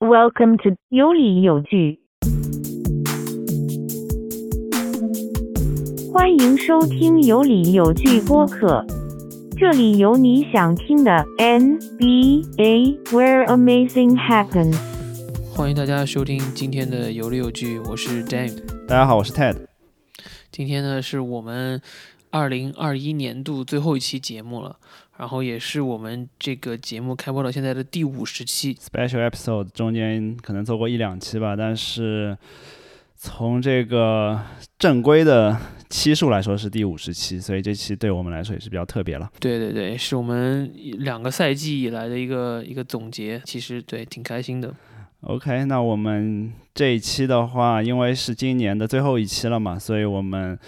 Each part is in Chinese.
Welcome to 有理有据，欢迎收听有理有据播客，这里有你想听的 NBA where amazing happens。欢迎大家收听今天的有理有据，我是 Dave。大家好，我是 Ted。今天呢是我们二零二一年度最后一期节目了，然后也是我们这个节目开播到现在的第五十期。Special episode 中间可能做过一两期吧，但是从这个正规的期数来说是第五十期，所以这期对我们来说也是比较特别了。对对对，是我们两个赛季以来的一个一个总结，其实对挺开心的。OK，那我们这一期的话，因为是今年的最后一期了嘛，所以我们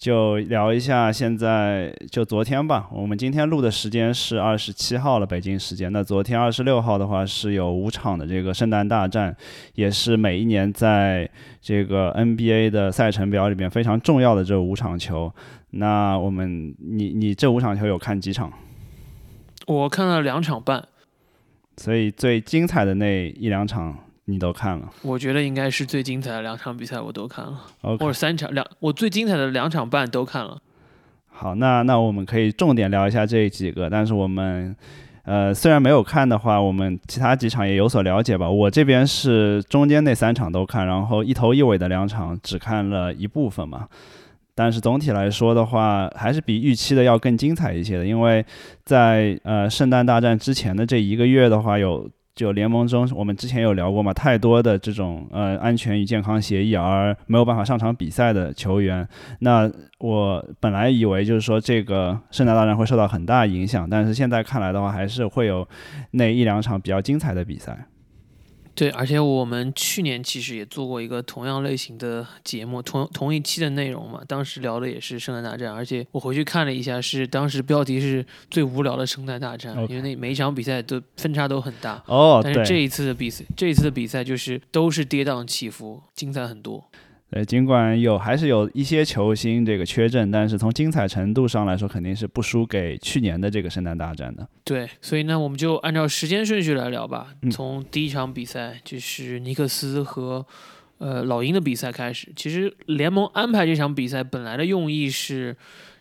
就聊一下现在就昨天吧。我们今天录的时间是二十七号了，北京时间。那昨天二十六号的话是有五场的这个圣诞大战，也是每一年在这个 NBA 的赛程表里面非常重要的这五场球。那我们你你这五场球有看几场？我看了两场半，所以最精彩的那一两场你都看了。我觉得应该是最精彩的两场比赛我都看了，OK，或者三场两，我最精彩的两场半都看了。好，那那我们可以重点聊一下这几个，但是我们呃虽然没有看的话，我们其他几场也有所了解吧。我这边是中间那三场都看，然后一头一尾的两场只看了一部分嘛。但是总体来说的话，还是比预期的要更精彩一些的，因为在呃圣诞大战之前的这一个月的话，有就联盟中我们之前有聊过嘛，太多的这种呃安全与健康协议而没有办法上场比赛的球员，那我本来以为就是说这个圣诞大战会受到很大影响，但是现在看来的话，还是会有那一两场比较精彩的比赛。对，而且我们去年其实也做过一个同样类型的节目，同同一期的内容嘛，当时聊的也是圣诞大战，而且我回去看了一下，是当时标题是最无聊的圣诞大战因为那每一场比赛都分差都很大。哦，但是这，一次的比赛，这一次的比赛就是都是跌宕起伏，精彩很多。对，尽管有还是有一些球星这个缺阵，但是从精彩程度上来说，肯定是不输给去年的这个圣诞大战的。对，所以呢，我们就按照时间顺序来聊吧。嗯从第一场比赛就是尼克斯和呃老鹰的比赛开始。其实联盟安排这场比赛本来的用意是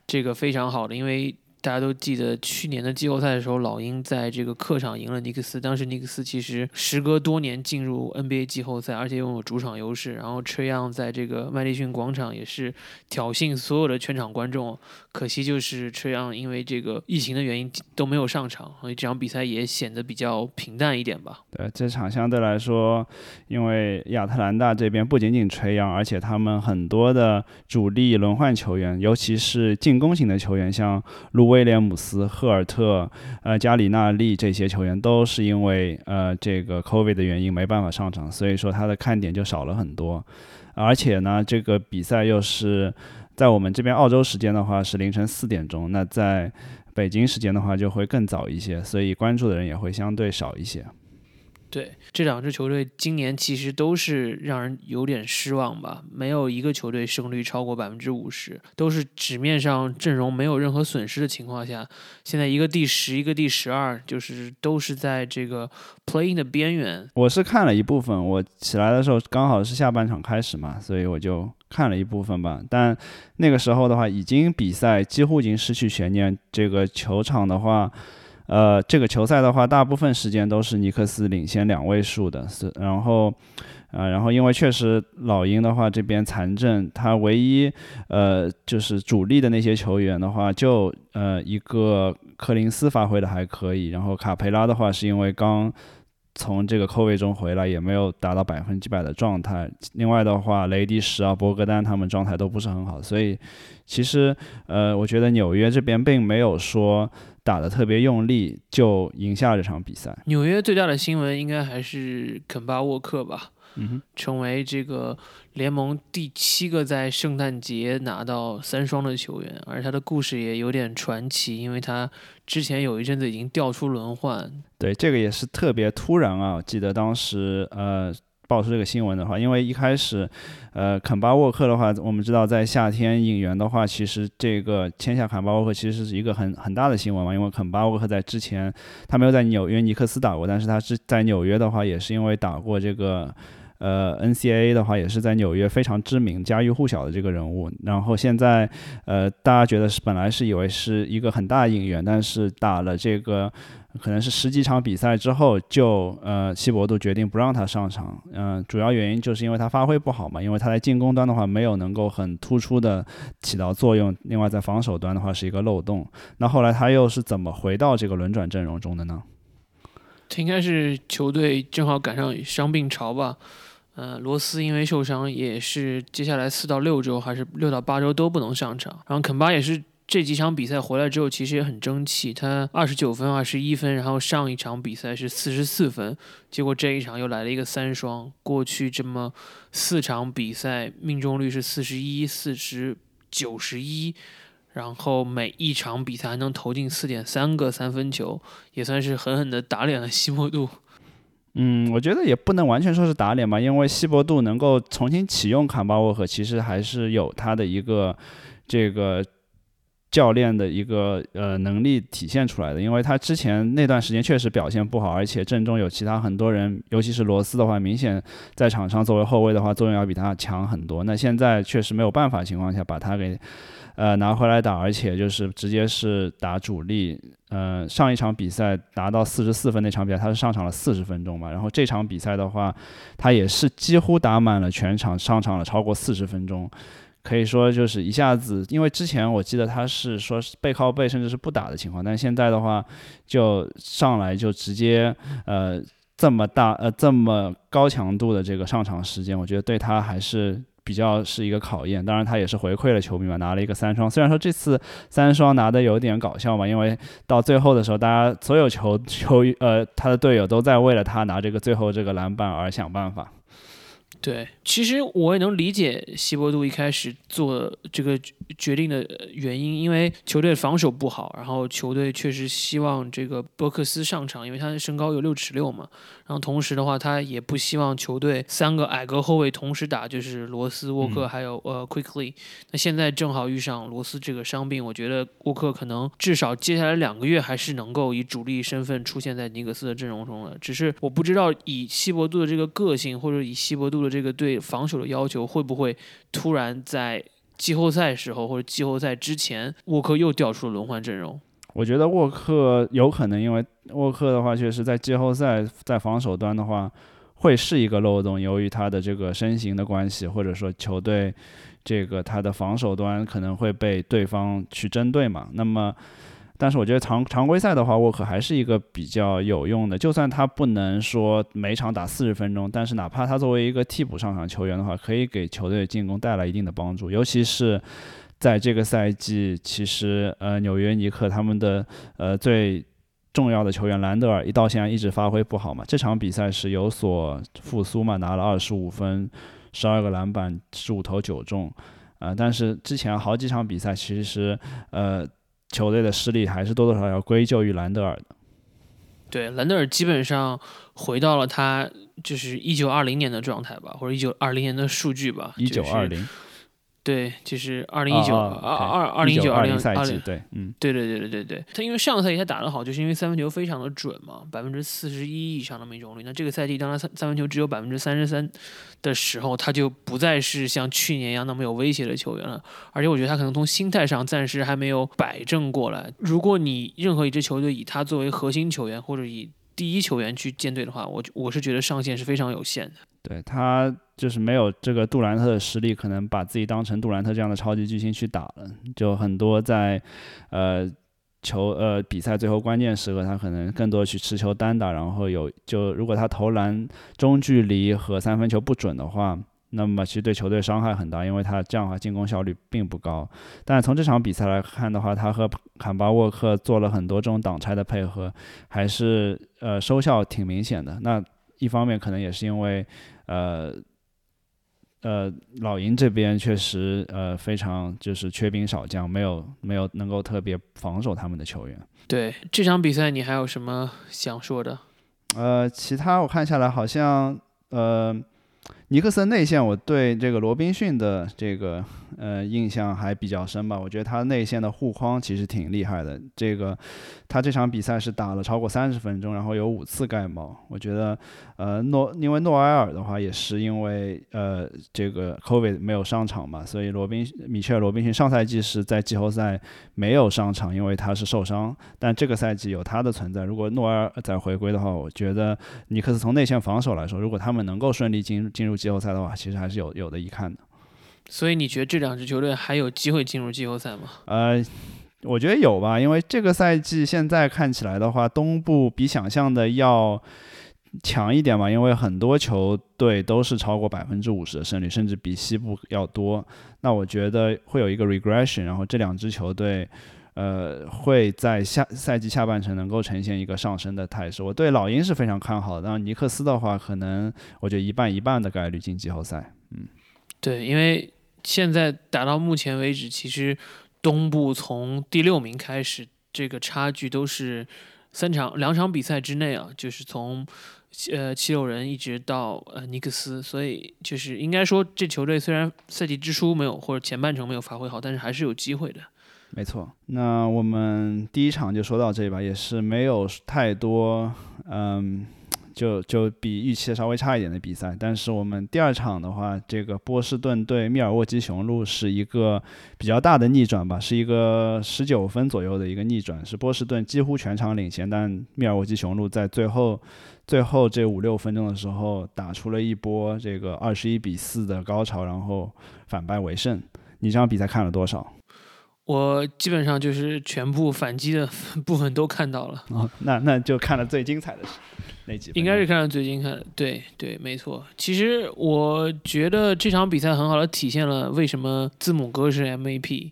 这个非常好的，因为大家都记得去年的季后赛的时候，老鹰在这个客场赢了尼克斯。当时尼克斯其实时隔多年进入 NBA 季后赛，而且拥有主场优势。然后吹样在这个麦迪逊广场也是挑衅所有的全场观众。可惜就是吹样因为这个疫情的原因都没有上场，所以这场比赛也显得比较平淡一点吧。对，这场相对来说，因为亚特兰大这边不仅仅吹杨，而且他们很多的主力轮换球员，尤其是进攻型的球员，像路威廉姆斯、赫尔特、呃加里纳利这些球员，都是因为呃这个 COVID 的原因没办法上场，所以说他的看点就少了很多。而且呢，这个比赛又是在我们这边澳洲时间的话是凌晨四点钟，那在北京时间的话就会更早一些，所以关注的人也会相对少一些。对，这两支球队今年其实都是让人有点失望吧，没有一个球队胜率超过百分之五十，都是纸面上阵容没有任何损失的情况下，现在一个第十，一个第十二，就是都是在这个 playing 的边缘。我是看了一部分，我起来的时候刚好是下半场开始嘛，所以我就看了一部分吧。但那个时候的话，已经比赛几乎已经失去悬念。这个球场的话，呃，这个球赛的话，大部分时间都是尼克斯领先两位数的，是然后。呃，然后因为确实老鹰的话这边残阵，他唯一呃就是主力的那些球员的话，就呃一个柯林斯发挥的还可以，然后卡佩拉的话是因为刚从这个扣位中回来，也没有达到百分之百的状态。另外的话，雷迪什啊、博格丹他们状态都不是很好，所以其实呃，我觉得纽约这边并没有说打得特别用力就赢下了这场比赛。纽约最大的新闻应该还是肯巴沃克吧，嗯哼，成为这个联盟第七个在圣诞节拿到三双的球员，而他的故事也有点传奇，因为他之前有一阵子已经调出轮换，对，这个也是特别突然啊！我记得当时呃，爆出这个新闻的话，因为一开始，呃，肯巴沃克的话，我们知道在夏天引援的话，其实这个签下肯巴沃克其实是一个很很大的新闻嘛，因为肯巴沃克在之前他没有在纽约尼克斯打过，但是他是在纽约的话，也是因为打过这个。呃，NCAA 的话也是在纽约非常知名、家喻户晓的这个人物。然后现在，呃，大家觉得是本来是以为是一个很大的引援，但是打了这个可能是十几场比赛之后，就呃，希伯杜决定不让他上场。嗯，主要原因就是因为他发挥不好嘛，因为他在进攻端的话没有能够很突出的起到作用。另外在防守端的话是一个漏洞。那后来他又是怎么回到这个轮转阵容中的呢？他应该是球队正好赶上伤病潮吧。呃，罗斯因为受伤，也是接下来四到六周还是六到八周都不能上场。然后肯巴也是这几场比赛回来之后，其实也很争气，他二十九分、二十一分，然后上一场比赛是四十四分，结果这一场又来了一个三双。过去这么四场比赛命中率是四十一、四十九十一，然后每一场比赛还能投进四点三个三分球，也算是狠狠的打脸了西伯杜。嗯，我觉得也不能完全说是打脸吧，因为希伯杜能够重新启用坎巴沃克，其实还是有他的一个这个教练的一个呃能力体现出来的。因为他之前那段时间确实表现不好，而且阵中有其他很多人，尤其是罗斯的话，明显在场上作为后卫的话作用要比他强很多。那现在确实没有办法情况下把他给。呃，拿回来打，而且就是直接是打主力。呃，上一场比赛拿到四十四分那场比赛，他是上场了四十分钟嘛。然后这场比赛的话，他也是几乎打满了全场，上场了超过四十分钟。可以说就是一下子，因为之前我记得他是说是背靠背，甚至是不打的情况，但现在的话就上来就直接呃这么大呃这么高强度的这个上场时间，我觉得对他还是。比较是一个考验，当然他也是回馈了球迷嘛，拿了一个三双。虽然说这次三双拿的有点搞笑嘛，因为到最后的时候，大家所有球球呃他的队友都在为了他拿这个最后这个篮板而想办法。对，其实我也能理解希伯杜一开始做这个决定的原因，因为球队防守不好，然后球队确实希望这个波克斯上场，因为他的身高有六尺六嘛。然后同时的话，他也不希望球队三个矮个后卫同时打，就是罗斯、沃克还有呃 Quickly。那现在正好遇上罗斯这个伤病，我觉得沃克可能至少接下来两个月还是能够以主力身份出现在尼克斯的阵容中的。只是我不知道以希伯杜的这个个性，或者以希伯杜的这个对防守的要求会不会突然在季后赛时候或者季后赛之前，沃克又调出了轮换阵容？我觉得沃克有可能，因为沃克的话，确实在季后赛在防守端的话会是一个漏洞，由于他的这个身形的关系，或者说球队这个他的防守端可能会被对方去针对嘛。那么。但是我觉得常常规赛的话，沃克还是一个比较有用的。就算他不能说每场打四十分钟，但是哪怕他作为一个替补上场球员的话，可以给球队进攻带来一定的帮助。尤其是在这个赛季，其实呃纽约尼克他们的呃最重要的球员兰德尔一到现在一直发挥不好嘛。这场比赛是有所复苏嘛，拿了二十五分、十二个篮板、十五投九中。啊，但是之前好几场比赛其实呃。球队的失利还是多多少少要归咎于兰德尔的。对，兰德尔基本上回到了他就是一九二零年的状态吧，或者一九二零年的数据吧。一九二零。对，就是二零一九二二二零一九二零赛季，对，嗯，对对对对对对，他因为上个赛季他打得好，就是因为三分球非常的准嘛，百分之四十一以上的命中率。那这个赛季当他三三分球只有百分之三十三的时候，他就不再是像去年一样那么有威胁的球员了。而且我觉得他可能从心态上暂时还没有摆正过来。如果你任何一支球队以他作为核心球员或者以第一球员去建队的话，我我是觉得上限是非常有限的。对他就是没有这个杜兰特的实力，可能把自己当成杜兰特这样的超级巨星去打了。就很多在呃球呃比赛最后关键时刻，他可能更多去持球单打，然后有就如果他投篮中距离和三分球不准的话，那么其实对球队伤害很大，因为他这样的话进攻效率并不高。但从这场比赛来看的话，他和坎巴沃克做了很多这种挡拆的配合，还是呃收效挺明显的。那一方面可能也是因为，呃，呃，老鹰这边确实呃非常就是缺兵少将，没有没有能够特别防守他们的球员。对这场比赛，你还有什么想说的？呃，其他我看下来好像呃尼克斯内线，我对这个罗宾逊的这个呃印象还比较深吧。我觉得他内线的护框其实挺厉害的。这个他这场比赛是打了超过三十分钟，然后有五次盖帽。我觉得呃诺因为诺埃尔的话也是因为呃这个 COVID 没有上场嘛，所以罗宾米切尔罗宾逊上赛季是在季后赛没有上场，因为他是受伤。但这个赛季有他的存在，如果诺埃尔再回归的话，我觉得尼克斯从内线防守来说，如果他们能够顺利进进入季后赛的话，其实还是有有的一看的。所以你觉得这两支球队还有机会进入季后赛吗？呃，我觉得有吧，因为这个赛季现在看起来的话，东部比想象的要强一点嘛，因为很多球队都是超过百分之五十的胜率，甚至比西部要多。那我觉得会有一个 regression，然后这两支球队。呃，会在下赛季下半程能够呈现一个上升的态势。我对老鹰是非常看好的，然后尼克斯的话，可能我觉得一半一半的概率进季后赛。嗯，对，因为现在打到目前为止，其实东部从第六名开始，这个差距都是三场两场比赛之内啊，就是从呃七六人一直到呃尼克斯，所以就是应该说这球队虽然赛季之初没有或者前半程没有发挥好，但是还是有机会的。没错，那我们第一场就说到这里吧，也是没有太多，嗯，就就比预期稍微差一点的比赛。但是我们第二场的话，这个波士顿对密尔沃基雄鹿是一个比较大的逆转吧，是一个十九分左右的一个逆转，是波士顿几乎全场领先，但密尔沃基雄鹿在最后最后这五六分钟的时候打出了一波这个二十一比四的高潮，然后反败为胜。你这场比赛看了多少？我基本上就是全部反击的 部分都看到了。哦，那那就看了最精彩的那几。应该是看了最精彩的，对对，没错。其实我觉得这场比赛很好的体现了为什么字母哥是 MVP，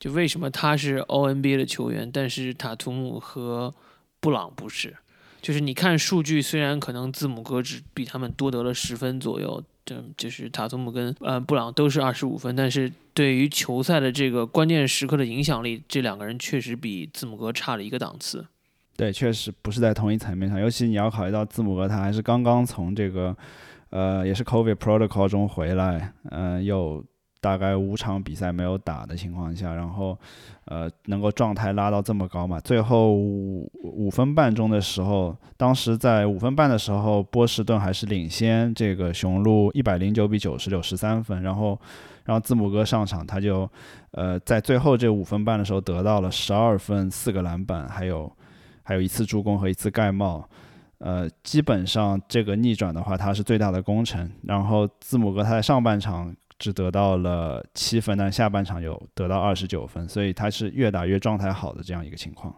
就为什么他是 ONBA 的球员，但是塔图姆和布朗不是。就是你看数据，虽然可能字母哥只比他们多得了十分左右。就是塔图姆跟呃布朗都是二十五分，但是对于球赛的这个关键时刻的影响力，这两个人确实比字母哥差了一个档次。对，确实不是在同一层面上，尤其你要考虑到字母哥他还是刚刚从这个呃也是 COVID protocol 中回来，嗯，又。大概五场比赛没有打的情况下，然后，呃，能够状态拉到这么高嘛？最后五五分半钟的时候，当时在五分半的时候，波士顿还是领先这个雄鹿一百零九比九十六十三分。然后，然后字母哥上场，他就，呃，在最后这五分半的时候得到了十二分、四个篮板，还有还有一次助攻和一次盖帽。呃，基本上这个逆转的话，他是最大的功臣。然后字母哥他在上半场。只得到了七分，但下半场有得到二十九分，所以他是越打越状态好的这样一个情况。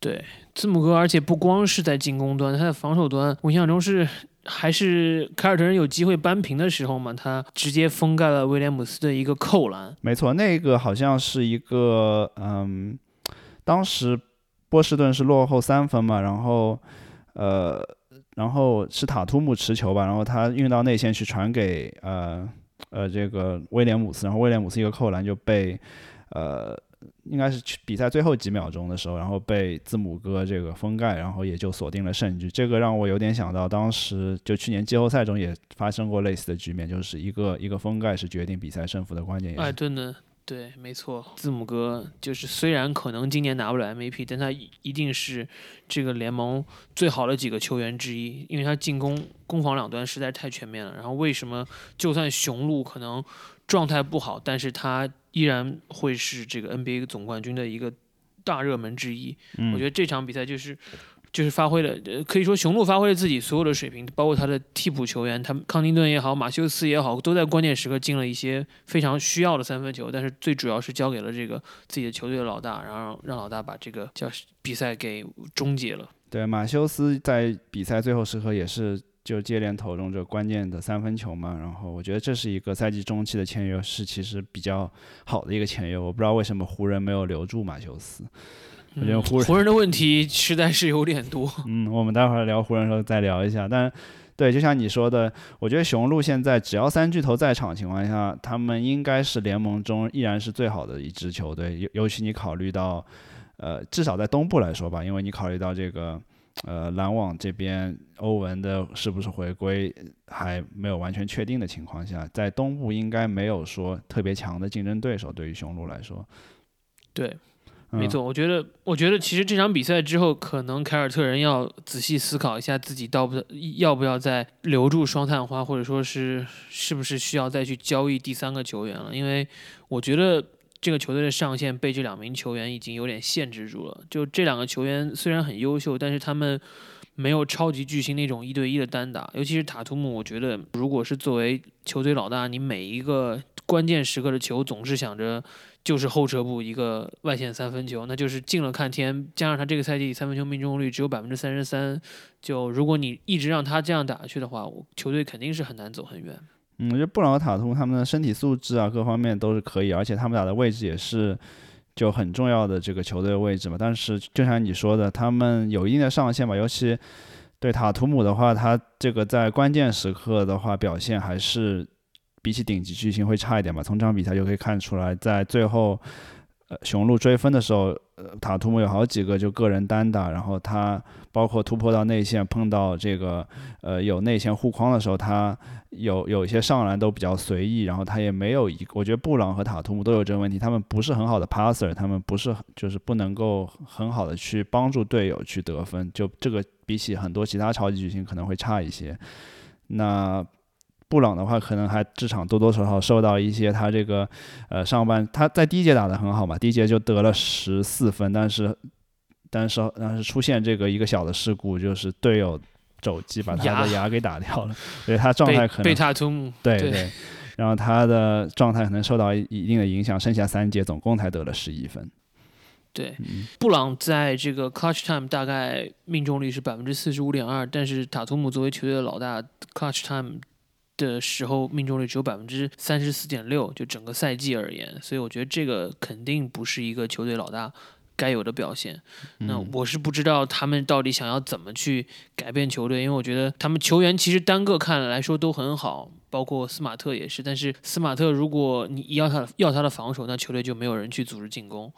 对，字母哥，而且不光是在进攻端，他在防守端，我印象中是还是凯尔特人有机会扳平的时候嘛，他直接封盖了威廉姆斯的一个扣篮。没错，那个好像是一个，嗯，当时波士顿是落后三分嘛，然后，呃，然后是塔图姆持球吧，然后他运到内线去传给，呃。呃，这个威廉姆斯，然后威廉姆斯一个扣篮就被，呃，应该是比赛最后几秒钟的时候，然后被字母哥这个封盖，然后也就锁定了胜局。这个让我有点想到，当时就去年季后赛中也发生过类似的局面，就是一个一个封盖是决定比赛胜负的关键。哎，对的。对，没错，字母哥就是虽然可能今年拿不了 MVP，但他一定是这个联盟最好的几个球员之一，因为他进攻、攻防两端实在太全面了。然后为什么就算雄鹿可能状态不好，但是他依然会是这个 NBA 总冠军的一个大热门之一？我觉得这场比赛就是。就是发挥了，可以说雄鹿发挥了自己所有的水平，包括他的替补球员，他们康宁顿也好，马修斯也好，都在关键时刻进了一些非常需要的三分球。但是最主要是交给了这个自己的球队的老大，然后让老大把这个叫比赛给终结了。对，马修斯在比赛最后时刻也是就接连投中这关键的三分球嘛。然后我觉得这是一个赛季中期的签约，是其实比较好的一个签约。我不知道为什么湖人没有留住马修斯。我觉得湖湖人的问题实在是有点多。嗯，我们待会儿聊湖人的时候再聊一下。但对，就像你说的，我觉得雄鹿现在只要三巨头在场情况下，他们应该是联盟中依然是最好的一支球队。尤尤其你考虑到，呃，至少在东部来说吧，因为你考虑到这个，呃，篮网这边欧文的是不是回归还没有完全确定的情况下，在东部应该没有说特别强的竞争对手。对于雄鹿来说，对，没错。我觉得，我觉得其实这场比赛之后，可能凯尔特人要仔细思考一下自己到不要不要再留住双探花，或者说是是不是需要再去交易第三个球员了。因为我觉得这个球队的上限被这两名球员已经有点限制住了。就这两个球员虽然很优秀，但是他们。没有超级巨星那种一对一的单打，尤其是塔图姆，我觉得如果是作为球队老大，你每一个关键时刻的球总是想着就是后撤步一个外线三分球，那就是进了看天。加上他这个赛季三分球命中率只有百分之三十三，就如果你一直让他这样打下去的话，球队肯定是很难走很远。嗯，我觉得布朗和塔图姆他们的身体素质啊，各方面都是可以，而且他们俩的位置也是。就很重要的这个球队位置嘛，但是就像你说的，他们有一定的上限吧。尤其对塔图姆的话，他这个在关键时刻的话表现还是比起顶级巨星会差一点吧。从这场比赛就可以看出来，在最后呃雄鹿追分的时候。呃，塔图姆有好几个就个人单打，然后他包括突破到内线，碰到这个呃有内线护框的时候，他有有一些上篮都比较随意，然后他也没有一个，我觉得布朗和塔图姆都有这个问题，他们不是很好的 passer，他们不是就是不能够很好的去帮助队友去得分，就这个比起很多其他超级巨星可能会差一些。那。布朗的话，可能还这场多多少少受到一些他这个，呃，上半他在第一节打得很好嘛，第一节就得了十四分，但是，但是但是出现这个一个小的事故，就是队友肘击把他的牙给打掉了，所以他状态可能被塔图姆对对，然后他的状态可能受到一定的影响，剩下三节总共才得了十一分。对，布朗在这个 clutch time 大概命中率是百分之四十五点二，但是塔图姆作为球队的老大，clutch time。的时候命中率只有百分之三十四点六，就整个赛季而言，所以我觉得这个肯定不是一个球队老大该有的表现。那我是不知道他们到底想要怎么去改变球队，因为我觉得他们球员其实单个看来说都很好，包括斯马特也是。但是斯马特如果你要他要他的防守，那球队就没有人去组织进攻，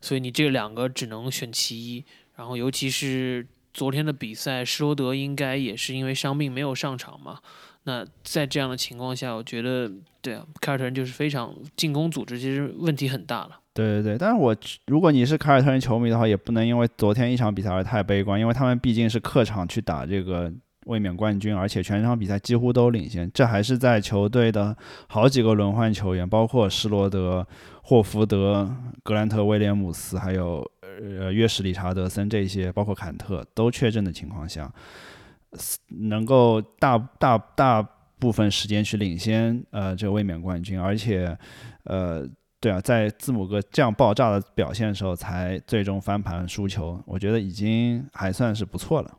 所以你这两个只能选其一。然后尤其是昨天的比赛，施罗德应该也是因为伤病没有上场嘛。那在这样的情况下，我觉得，对啊，凯尔特人就是非常进攻组织，其实问题很大了。对对对，但是我如果你是凯尔特人球迷的话，也不能因为昨天一场比赛而太悲观，因为他们毕竟是客场去打这个卫冕冠军，而且全场比赛几乎都领先，这还是在球队的好几个轮换球员，包括施罗德、霍福德、格兰特、威廉姆斯，还有呃约什理查德森这些，包括坎特都确诊的情况下。能够大大大部分时间去领先呃这个卫冕冠军，而且呃对啊，在字母哥这样爆炸的表现的时候，才最终翻盘输球，我觉得已经还算是不错了。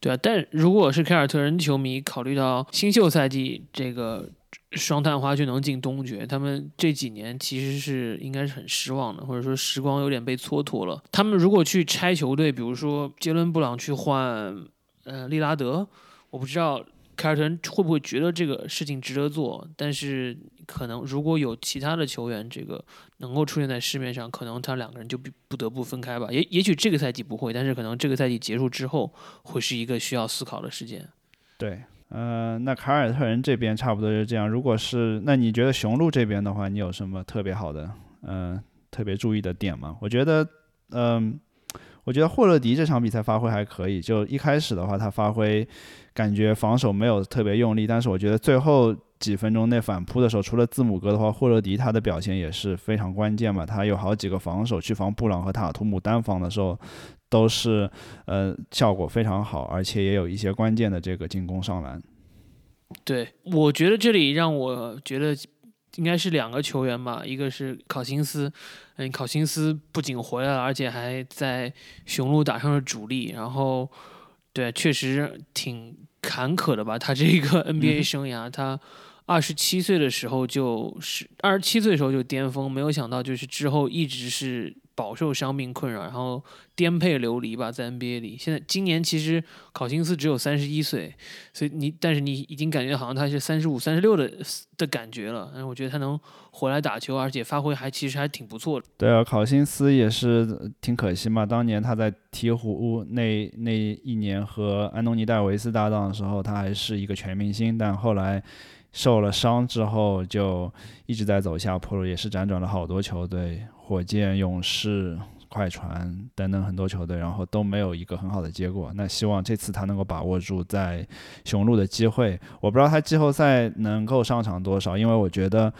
对啊，但如果是凯尔特人球迷，考虑到新秀赛季这个双探花就能进东决，他们这几年其实是应该是很失望的，或者说时光有点被蹉跎了。他们如果去拆球队，比如说杰伦布朗去换。呃，利拉德，我不知道凯尔特人会不会觉得这个事情值得做，但是可能如果有其他的球员这个能够出现在市面上，可能他两个人就不不得不分开吧。也也许这个赛季不会，但是可能这个赛季结束之后会是一个需要思考的时间。对，呃，那凯尔特人这边差不多就这样。如果是那你觉得雄鹿这边的话，你有什么特别好的，嗯，特别注意的点吗？我觉得，嗯。我觉得霍勒迪这场比赛发挥还可以，就一开始的话，他发挥感觉防守没有特别用力，但是我觉得最后几分钟内反扑的时候，除了字母哥的话，霍勒迪他的表现也是非常关键嘛。他有好几个防守去防布朗和塔图姆单防的时候，都是呃效果非常好，而且也有一些关键的这个进攻上篮。对，我觉得这里让我觉得。应该是两个球员吧，一个是考辛斯，嗯，考辛斯不仅回来了，而且还在雄鹿打上了主力，然后，对，确实挺坎坷的吧，他这个 NBA 生涯，他二十七岁的时候就是二十七岁的时候就巅峰，没有想到就是之后一直是饱受伤病困扰，然后颠沛流离吧，在 NBA 里。现在今年其实考辛斯只有三十一岁，所以你但是你已经感觉好像他是三十五、三十六的的感觉了。但是，我觉得他能回来打球，而且发挥还其实还挺不错的。对啊，考辛斯也是挺可惜嘛。当年他在鹈鹕那那一年和安东尼戴维斯搭档的时候，他还是一个全明星，但后来。受了伤之后就一直在走下坡路，也是辗转了好多球队，火箭、勇士、快船等等很多球队，然后都没有一个很好的结果。那希望这次他能够把握住在雄鹿的机会。我不知道他季后赛能够上场多少，因为我觉得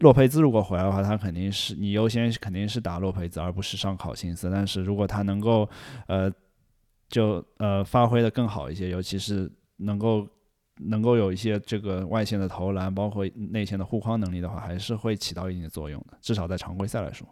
洛佩兹如果回来的话，他肯定是你优先肯定是打洛佩兹，而不是上考辛斯。但是如果他能够呃就呃发挥的更好一些，尤其是能够。能够有一些这个外线的投篮，包括内线的护框能力的话，还是会起到一定的作用的。至少在常规赛来说。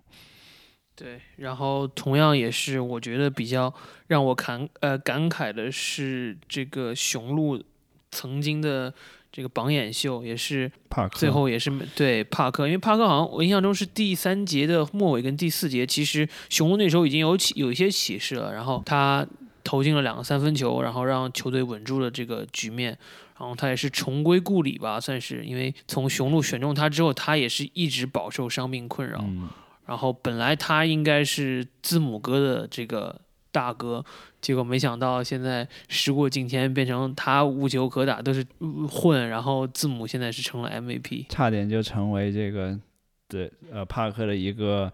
对，然后同样也是我觉得比较让我感呃感慨的是，这个雄鹿曾经的这个榜眼秀也是帕克，最后也是对帕克，因为帕克好像我印象中是第三节的末尾跟第四节，其实雄鹿那时候已经有起有一些起势了，然后他投进了两个三分球，然后让球队稳住了这个局面。然后他也是重归故里吧，算是因为从雄鹿选中他之后，他也是一直饱受伤病困扰。然后本来他应该是字母哥的这个大哥，结果没想到现在时过境迁，变成他无球可打，都是混。然后字母现在是成了 MVP，差点就成为这个对呃帕克的一个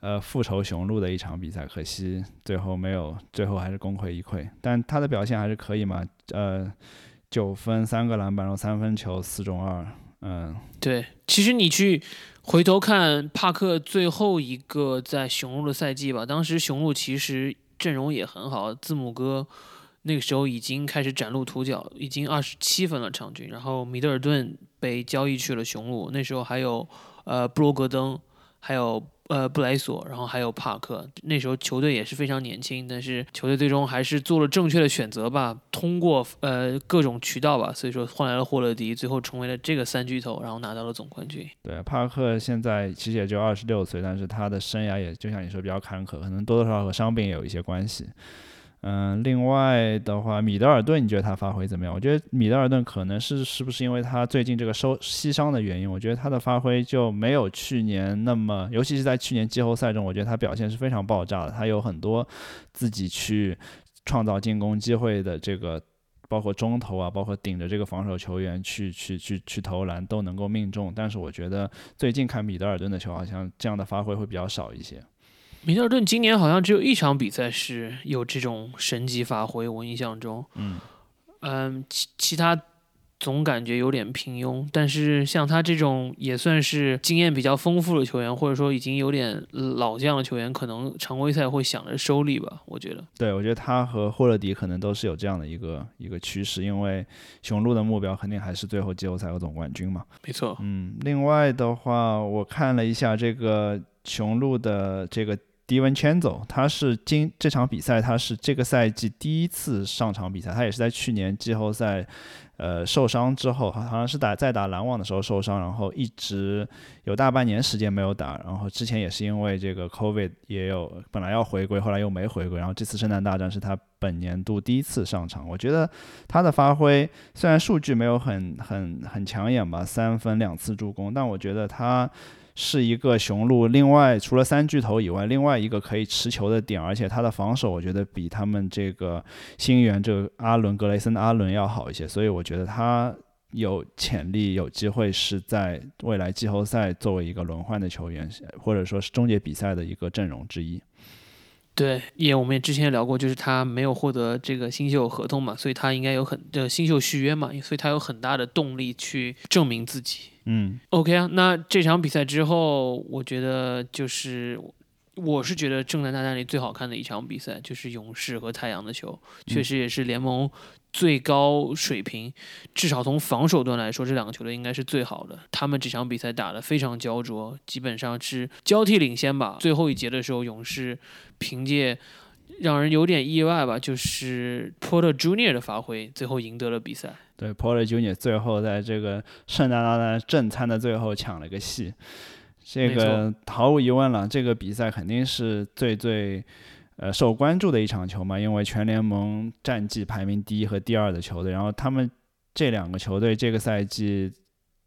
呃复仇雄鹿的一场比赛，可惜最后没有，最后还是功亏一篑。但他的表现还是可以嘛，呃。九分三个篮板，然后三分球四中二，嗯，对。其实你去回头看帕克最后一个在雄鹿的赛季吧，当时雄鹿其实阵容也很好，字母哥那个时候已经开始崭露头角，已经二十七分了场均。然后米德尔顿被交易去了雄鹿，那时候还有呃布罗格登，还有。呃，布莱索，然后还有帕克，那时候球队也是非常年轻，但是球队最终还是做了正确的选择吧，通过呃各种渠道吧，所以说换来了霍勒迪，最后成为了这个三巨头，然后拿到了总冠军。对，帕克现在其实也就二十六岁，但是他的生涯也就像你说比较坎坷，可能多多少少和伤病也有一些关系。嗯，另外的话，米德尔顿，你觉得他发挥怎么样？我觉得米德尔顿可能是是不是因为他最近这个收膝伤的原因，我觉得他的发挥就没有去年那么，尤其是在去年季后赛中，我觉得他表现是非常爆炸的。他有很多自己去创造进攻机会的这个，包括中投啊，包括顶着这个防守球员去去去去投篮都能够命中。但是我觉得最近看米德尔顿的球，好像这样的发挥会比较少一些。米德尔顿今年好像只有一场比赛是有这种神级发挥，我印象中，嗯，嗯，其其他总感觉有点平庸。但是像他这种也算是经验比较丰富的球员，或者说已经有点老将的球员，可能常规赛会想着收力吧。我觉得，对，我觉得他和霍勒迪可能都是有这样的一个一个趋势，因为雄鹿的目标肯定还是最后季后赛和总冠军嘛。没错，嗯，另外的话，我看了一下这个雄鹿的这个。迪文圈走，他是今这场比赛，他是这个赛季第一次上场比赛。他也是在去年季后赛，呃，受伤之后，好像是打在打篮网的时候受伤，然后一直有大半年时间没有打。然后之前也是因为这个 COVID 也有本来要回归，后来又没回归。然后这次圣诞大战是他本年度第一次上场。我觉得他的发挥虽然数据没有很很很抢眼吧，三分两次助攻，但我觉得他。是一个雄鹿，另外除了三巨头以外，另外一个可以持球的点，而且他的防守我觉得比他们这个新援这个阿伦格雷森阿伦要好一些，所以我觉得他有潜力，有机会是在未来季后赛作为一个轮换的球员，或者说是终结比赛的一个阵容之一。对，也我们也之前聊过，就是他没有获得这个新秀合同嘛，所以他应该有很的新秀续约嘛，所以他有很大的动力去证明自己。嗯，OK 啊，那这场比赛之后，我觉得就是我是觉得正在大战里最好看的一场比赛，就是勇士和太阳的球，确实也是联盟。最高水平，至少从防守端来说，这两个球队应该是最好的。他们这场比赛打得非常焦灼，基本上是交替领先吧。最后一节的时候，勇士凭借让人有点意外吧，就是 Porter Junior 的发挥，最后赢得了比赛。对，Porter Junior 最后在这个圣诞大战正餐的最后抢了个戏。这个毫无疑问了，这个比赛肯定是最最呃受关注的一场球嘛，因为全联盟战绩排名第一和第二的球队，然后他们这两个球队这个赛季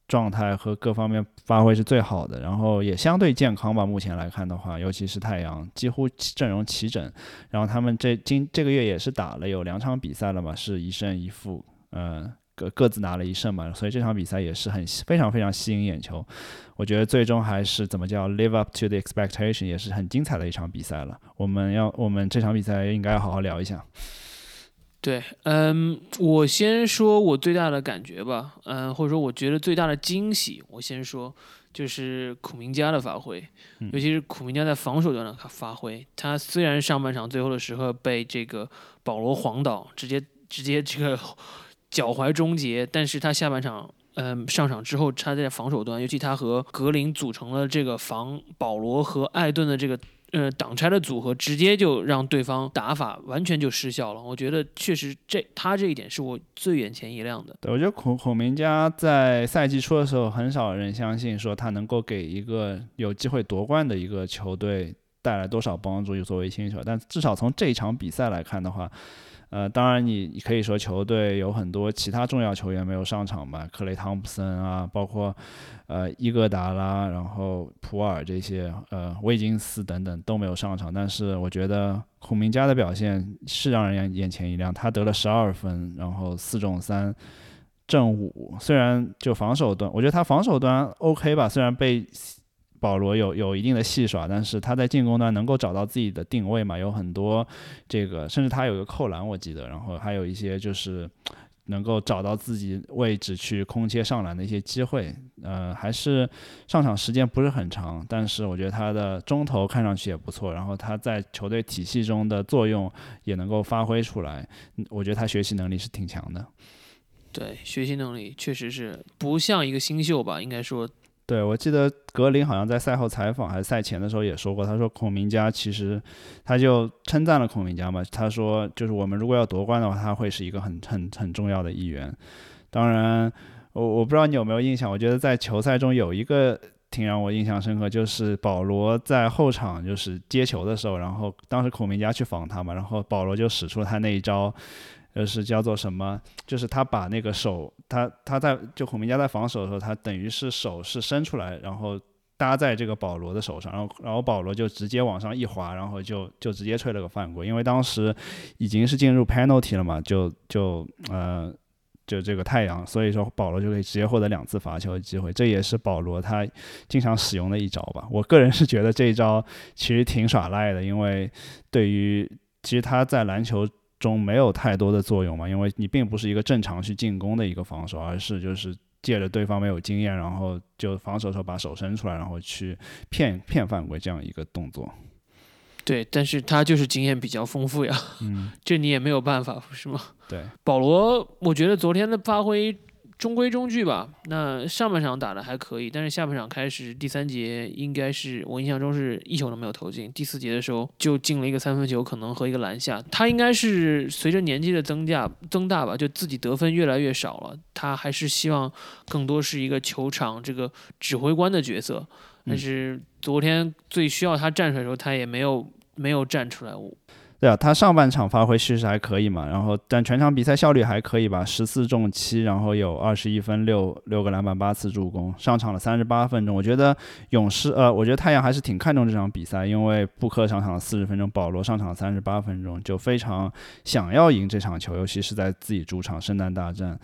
状态和各方面发挥是最好的，然后也相对健康吧。目前来看的话，尤其是太阳几乎阵容齐整，然后他们这今这个月也是打了有两场比赛了嘛，是一胜一负，嗯。各各自拿了一胜嘛，所以这场比赛也是很非常非常吸引眼球。我觉得最终还是怎么叫 live up to the expectation，也是很精彩的一场比赛了。我们要我们这场比赛应该要好好聊一下。对，嗯，我先说我最大的感觉吧，嗯，或者说我觉得最大的惊喜，我先说就是苦明加的发挥，尤其是苦明加在防守端的发挥。他虽然上半场最后的时候被这个保罗晃倒，直接直接这个。脚踝终结，但是他下半场，嗯，上场之后，他在防守端，尤其他和格林组成了这个防保罗和艾顿的这个，呃，挡拆的组合，直接就让对方打法完全就失效了。我觉得确实这他这一点是我最眼前一亮的。对，我觉得孔孔明家在赛季初的时候，很少人相信说他能够给一个有机会夺冠的一个球队带来多少帮助，作为新手。但至少从这一场比赛来看的话。呃，当然，你你可以说球队有很多其他重要球员没有上场吧，克雷汤普森啊，包括呃伊戈达拉，然后普尔这些，呃威金斯等等都没有上场。但是我觉得孔明加的表现是让人眼眼前一亮，他得了十二分，然后四中三，正五。虽然就防守端，我觉得他防守端 OK 吧，虽然被。保罗有有一定的戏耍，但是他在进攻端能够找到自己的定位嘛？有很多这个，甚至他有一个扣篮，我记得，然后还有一些就是能够找到自己位置去空切上篮的一些机会。呃，还是上场时间不是很长，但是我觉得他的中投看上去也不错，然后他在球队体系中的作用也能够发挥出来。我觉得他学习能力是挺强的。对，学习能力确实是不像一个新秀吧，应该说。对，我记得格林好像在赛后采访还是赛前的时候也说过，他说孔明家其实他就称赞了孔明家嘛，他说就是我们如果要夺冠的话，他会是一个很很很重要的一员。当然，我我不知道你有没有印象，我觉得在球赛中有一个挺让我印象深刻，就是保罗在后场就是接球的时候，然后当时孔明家去防他嘛，然后保罗就使出他那一招。就是叫做什么？就是他把那个手，他他在就孔明加在防守的时候，他等于是手是伸出来，然后搭在这个保罗的手上，然后然后保罗就直接往上一滑，然后就就直接吹了个犯规。因为当时已经是进入 penalty 了嘛，就就呃就这个太阳，所以说保罗就可以直接获得两次罚球的机会。这也是保罗他经常使用的一招吧。我个人是觉得这一招其实挺耍赖的，因为对于其实他在篮球。中没有太多的作用嘛，因为你并不是一个正常去进攻的一个防守，而是就是借着对方没有经验，然后就防守的时候把手伸出来，然后去骗骗犯规这样一个动作。对，但是他就是经验比较丰富呀，嗯，这你也没有办法，是吗？对，保罗，我觉得昨天的发挥。中规中矩吧。那上半场打的还可以，但是下半场开始第三节应该是我印象中是一球都没有投进。第四节的时候就进了一个三分球，可能和一个篮下。他应该是随着年纪的增加增大吧，就自己得分越来越少了。他还是希望更多是一个球场这个指挥官的角色。但是昨天最需要他站出来的时候，他也没有没有站出来。我对啊，他上半场发挥确实还可以嘛，然后但全场比赛效率还可以吧，十四中七，然后有二十一分六六个篮板八次助攻，上场了三十八分钟。我觉得勇士呃，我觉得太阳还是挺看重这场比赛，因为布克上场了四十分钟，保罗上场了三十八分钟，就非常想要赢这场球，尤其是在自己主场圣诞大战。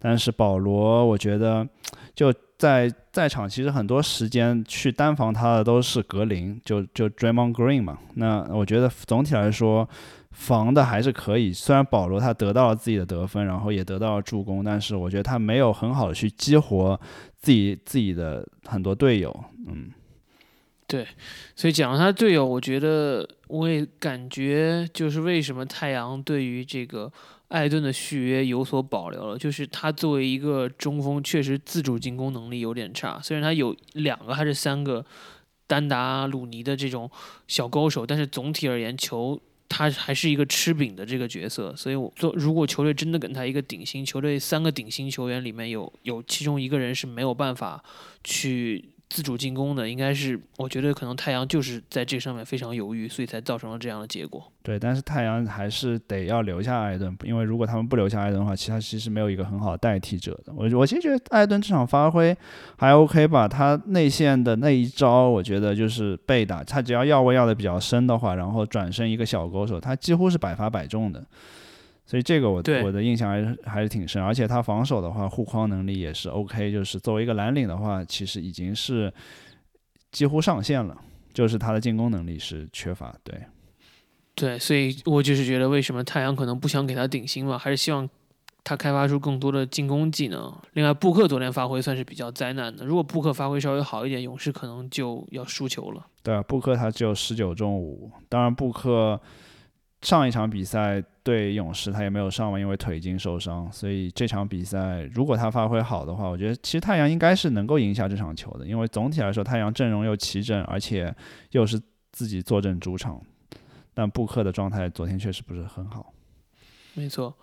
但是保罗，我觉得就。在在场其实很多时间去单防他的都是格林，就就 Draymond Green 嘛。那我觉得总体来说防的还是可以。虽然保罗他得到了自己的得分，然后也得到了助攻，但是我觉得他没有很好的去激活自己自己的很多队友。嗯，对。所以讲到他队友，我觉得我也感觉就是为什么太阳对于这个。艾顿的续约有所保留了，就是他作为一个中锋，确实自主进攻能力有点差。虽然他有两个还是三个单打鲁尼的这种小高手，但是总体而言，球他还是一个吃饼的这个角色。所以，我做如果球队真的给他一个顶薪，球队三个顶薪球员里面有有其中一个人是没有办法去自主进攻的，应该是我觉得可能太阳就是在这上面非常犹豫，所以才造成了这样的结果。对，但是太阳还是得要留下艾顿，因为如果他们不留下艾顿的话，其他其实没有一个很好的代替者的。我我其实觉得艾顿这场发挥还 OK 吧，他内线的那一招，我觉得就是被打，他只要要位要的比较深的话，然后转身一个小勾手，他几乎是百发百中的。所以这个我我的印象还是还是挺深，而且他防守的话护框能力也是 OK，就是作为一个蓝领的话，其实已经是几乎上限了，就是他的进攻能力是缺乏，对。对，所以我就是觉得，为什么太阳可能不想给他顶薪嘛？还是希望他开发出更多的进攻技能。另外，布克昨天发挥算是比较灾难的。如果布克发挥稍微好一点，勇士可能就要输球了。对啊，布克他只有十九中五。当然，布克上一场比赛对勇士他也没有上嘛，因为腿筋受伤。所以这场比赛如果他发挥好的话，我觉得其实太阳应该是能够赢下这场球的。因为总体来说，太阳阵容又齐整，而且又是自己坐镇主场。但布克的状态昨天确实不是很好，没错，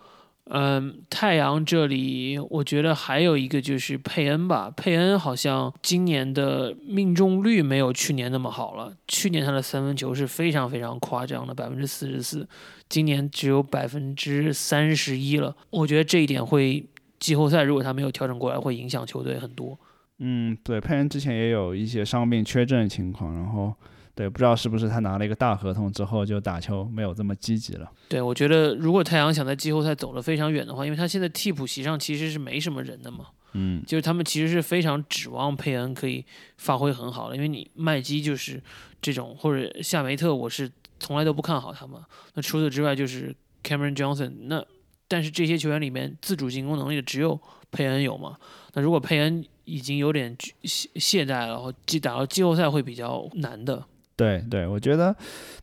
嗯，太阳这里我觉得还有一个就是佩恩吧，佩恩好像今年的命中率没有去年那么好了，去年他的三分球是非常非常夸张的百分之四十四，今年只有百分之三十一了，我觉得这一点会季后赛如果他没有调整过来，会影响球队很多。嗯，对，佩恩之前也有一些伤病缺阵情况，然后。对，不知道是不是他拿了一个大合同之后就打球没有这么积极了。对，我觉得如果太阳想在季后赛走得非常远的话，因为他现在替补席上其实是没什么人的嘛，嗯，就是他们其实是非常指望佩恩可以发挥很好的，因为你麦基就是这种，或者夏梅特，我是从来都不看好他们。那除此之外就是 Cameron Johnson，那但是这些球员里面自主进攻能力的只有佩恩有嘛？那如果佩恩已经有点懈懈怠了，然后季打到季后赛会比较难的。对对，我觉得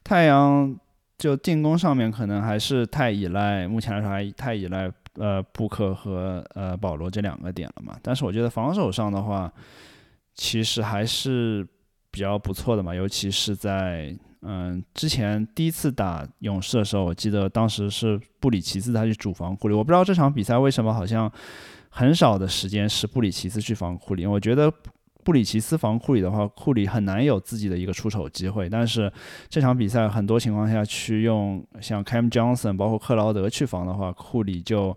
太阳就进攻上面可能还是太依赖，目前来说还太依赖呃布克和呃保罗这两个点了嘛。但是我觉得防守上的话，其实还是比较不错的嘛。尤其是在嗯之前第一次打勇士的时候，我记得当时是布里奇斯他去主防库里，我不知道这场比赛为什么好像很少的时间是布里奇斯去防库里，我觉得。布里奇斯防库里的话，库里很难有自己的一个出手机会。但是这场比赛很多情况下去用像 Cam Johnson 包括克劳德去防的话，库里就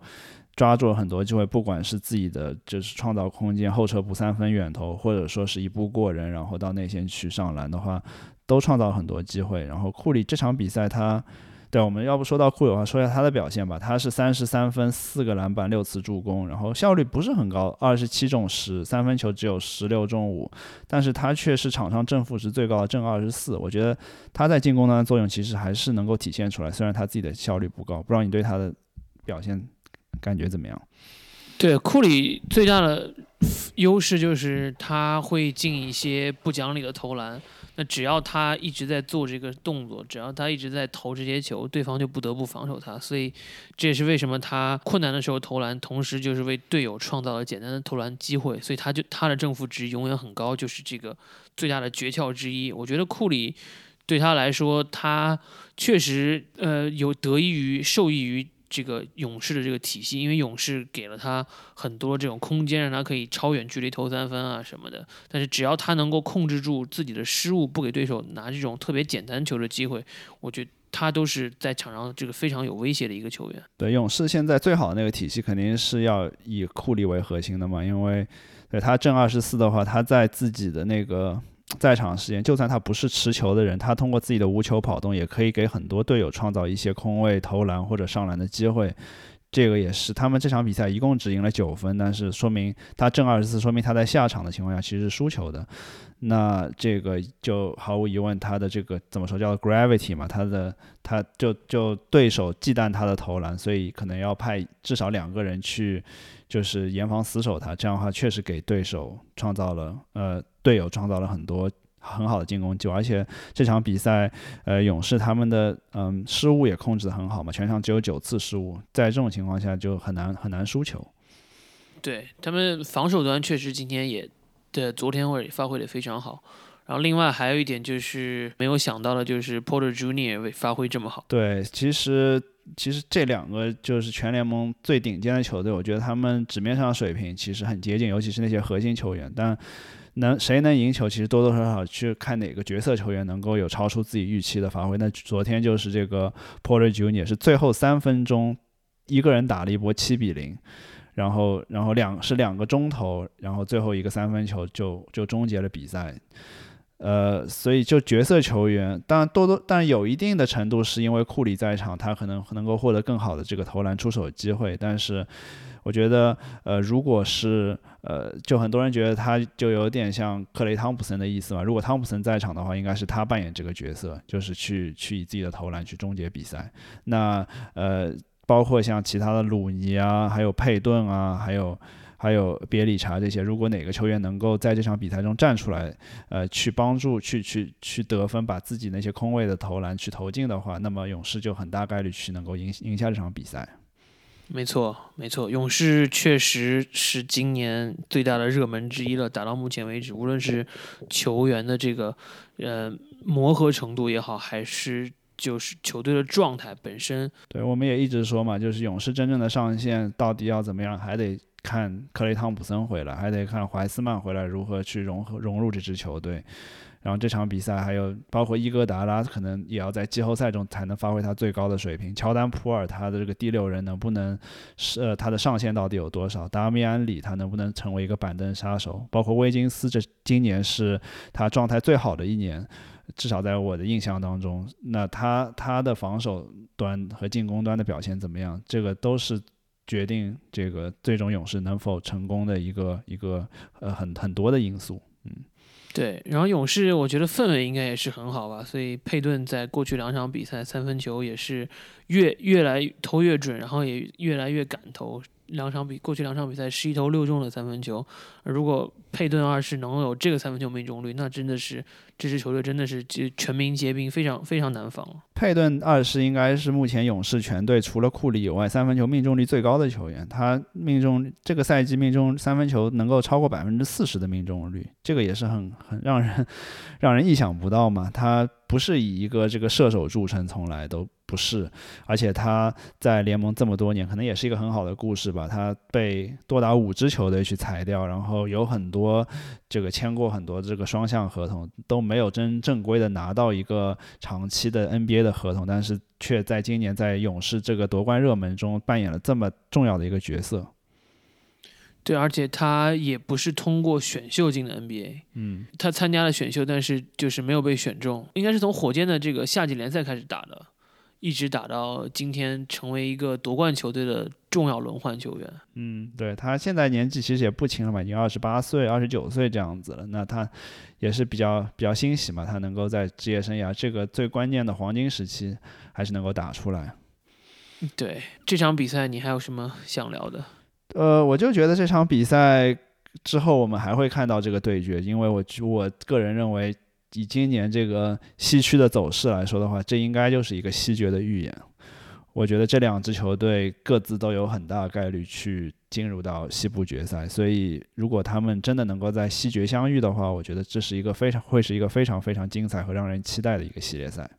抓住了很多机会，不管是自己的就是创造空间、后撤补三分远投，或者说是一步过人，然后到内线去上篮的话，都创造很多机会。然后库里这场比赛他。对，我们要不说到库里的话，说一下他的表现吧。他是三十三分、四个篮板、六次助攻，然后效率不是很高，二十七中十，三分球只有十六中五，但是他却是场上正负值最高的正二十四。我觉得他在进攻端的作用其实还是能够体现出来，虽然他自己的效率不高。不知道你对他的表现感觉怎么样？对，库里最大的优势就是他会进一些不讲理的投篮。那只要他一直在做这个动作，只要他一直在投这些球，对方就不得不防守他。所以这也是为什么他困难的时候投篮，同时就是为队友创造了简单的投篮机会。所以他就他的正负值永远很高，就是这个最大的诀窍之一。我觉得库里对他来说，他确实呃有得益于受益于。这个勇士的这个体系，因为勇士给了他很多这种空间，让他可以超远距离投三分啊什么的。但是只要他能够控制住自己的失误，不给对手拿这种特别简单球的机会，我觉得他都是在场上这个非常有威胁的一个球员。对，勇士现在最好的那个体系肯定是要以库里为核心的嘛，因为对他正二十四的话，他在自己的那个。在场时间，就算他不是持球的人，他通过自己的无球跑动，也可以给很多队友创造一些空位投篮或者上篮的机会。这个也是他们这场比赛一共只赢了九分，但是说明他正二十四，说明他在下场的情况下其实是输球的。那这个就毫无疑问，他的这个怎么说叫 gravity 嘛？他的他就就对手忌惮他的投篮，所以可能要派至少两个人去，就是严防死守他。这样的话，确实给对手创造了呃。队友创造了很多很好的进攻机会，而且这场比赛，呃，勇士他们的嗯失误也控制的很好嘛，全场只有九次失误，在这种情况下就很难很难输球。对他们防守端确实今天也的昨天会发挥的非常好，然后另外还有一点就是没有想到的就是 Porter Junior 发挥这么好。对，其实其实这两个就是全联盟最顶尖的球队，我觉得他们纸面上水平其实很接近，尤其是那些核心球员，但。能谁能赢球，其实多多少少去看哪个角色球员能够有超出自己预期的发挥。那昨天就是这个 Porter Junior 是最后三分钟一个人打了一波七比零，然后然后两是两个钟头，然后最后一个三分球就就终结了比赛。呃，所以就角色球员，当然多多，但有一定的程度是因为库里在场，他可能能够获得更好的这个投篮出手机会。但是，我觉得，呃，如果是呃，就很多人觉得他就有点像克雷汤普森的意思嘛。如果汤普森在场的话，应该是他扮演这个角色，就是去去以自己的投篮去终结比赛。那呃，包括像其他的鲁尼啊，还有佩顿啊，还有。还有别理查这些，如果哪个球员能够在这场比赛中站出来，呃，去帮助、去去去得分，把自己那些空位的投篮去投进的话，那么勇士就很大概率去能够赢赢下这场比赛。没错，没错，勇士确实是今年最大的热门之一了。打到目前为止，无论是球员的这个呃磨合程度也好，还是就是球队的状态本身，对，我们也一直说嘛，就是勇士真正的上限到底要怎么样，还得。看克雷汤普森回来，还得看怀斯曼回来如何去融合融入这支球队。然后这场比赛还有包括伊戈达拉，可能也要在季后赛中才能发挥他最高的水平。乔丹普尔他的这个第六人能不能是呃他的上限到底有多少？达米安里他能不能成为一个板凳杀手？包括威金斯，这今年是他状态最好的一年，至少在我的印象当中。那他他的防守端和进攻端的表现怎么样？这个都是。决定这个最终勇士能否成功的一个一个呃很很多的因素，嗯，对。然后勇士我觉得氛围应该也是很好吧，所以佩顿在过去两场比赛三分球也是越越来投越准，然后也越来越敢投。两场比过去两场比赛十一投六中的三分球，如果佩顿二世能有这个三分球命中率，那真的是这支球队真的是就全民皆兵，非常非常难防。佩顿二世应该是目前勇士全队除了库里以外三分球命中率最高的球员，他命中这个赛季命中三分球能够超过百分之四十的命中率，这个也是很很让人 让人意想不到嘛。他不是以一个这个射手著称，从来都。不是，而且他在联盟这么多年，可能也是一个很好的故事吧。他被多达五支球队去裁掉，然后有很多这个签过很多这个双向合同，都没有真正规的拿到一个长期的 NBA 的合同，但是却在今年在勇士这个夺冠热门中扮演了这么重要的一个角色。对，而且他也不是通过选秀进的 NBA，嗯，他参加了选秀，但是就是没有被选中，应该是从火箭的这个夏季联赛开始打的。一直打到今天，成为一个夺冠球队的重要轮换球员。嗯，对他现在年纪其实也不轻了嘛，已经二十八岁、二十九岁这样子了。那他也是比较比较欣喜嘛，他能够在职业生涯这个最关键的黄金时期，还是能够打出来。对这场比赛，你还有什么想聊的？呃，我就觉得这场比赛之后，我们还会看到这个对决，因为我我个人认为。以今年这个西区的走势来说的话，这应该就是一个西决的预演。我觉得这两支球队各自都有很大概率去进入到西部决赛，所以如果他们真的能够在西决相遇的话，我觉得这是一个非常会是一个非常非常精彩和让人期待的一个系列赛。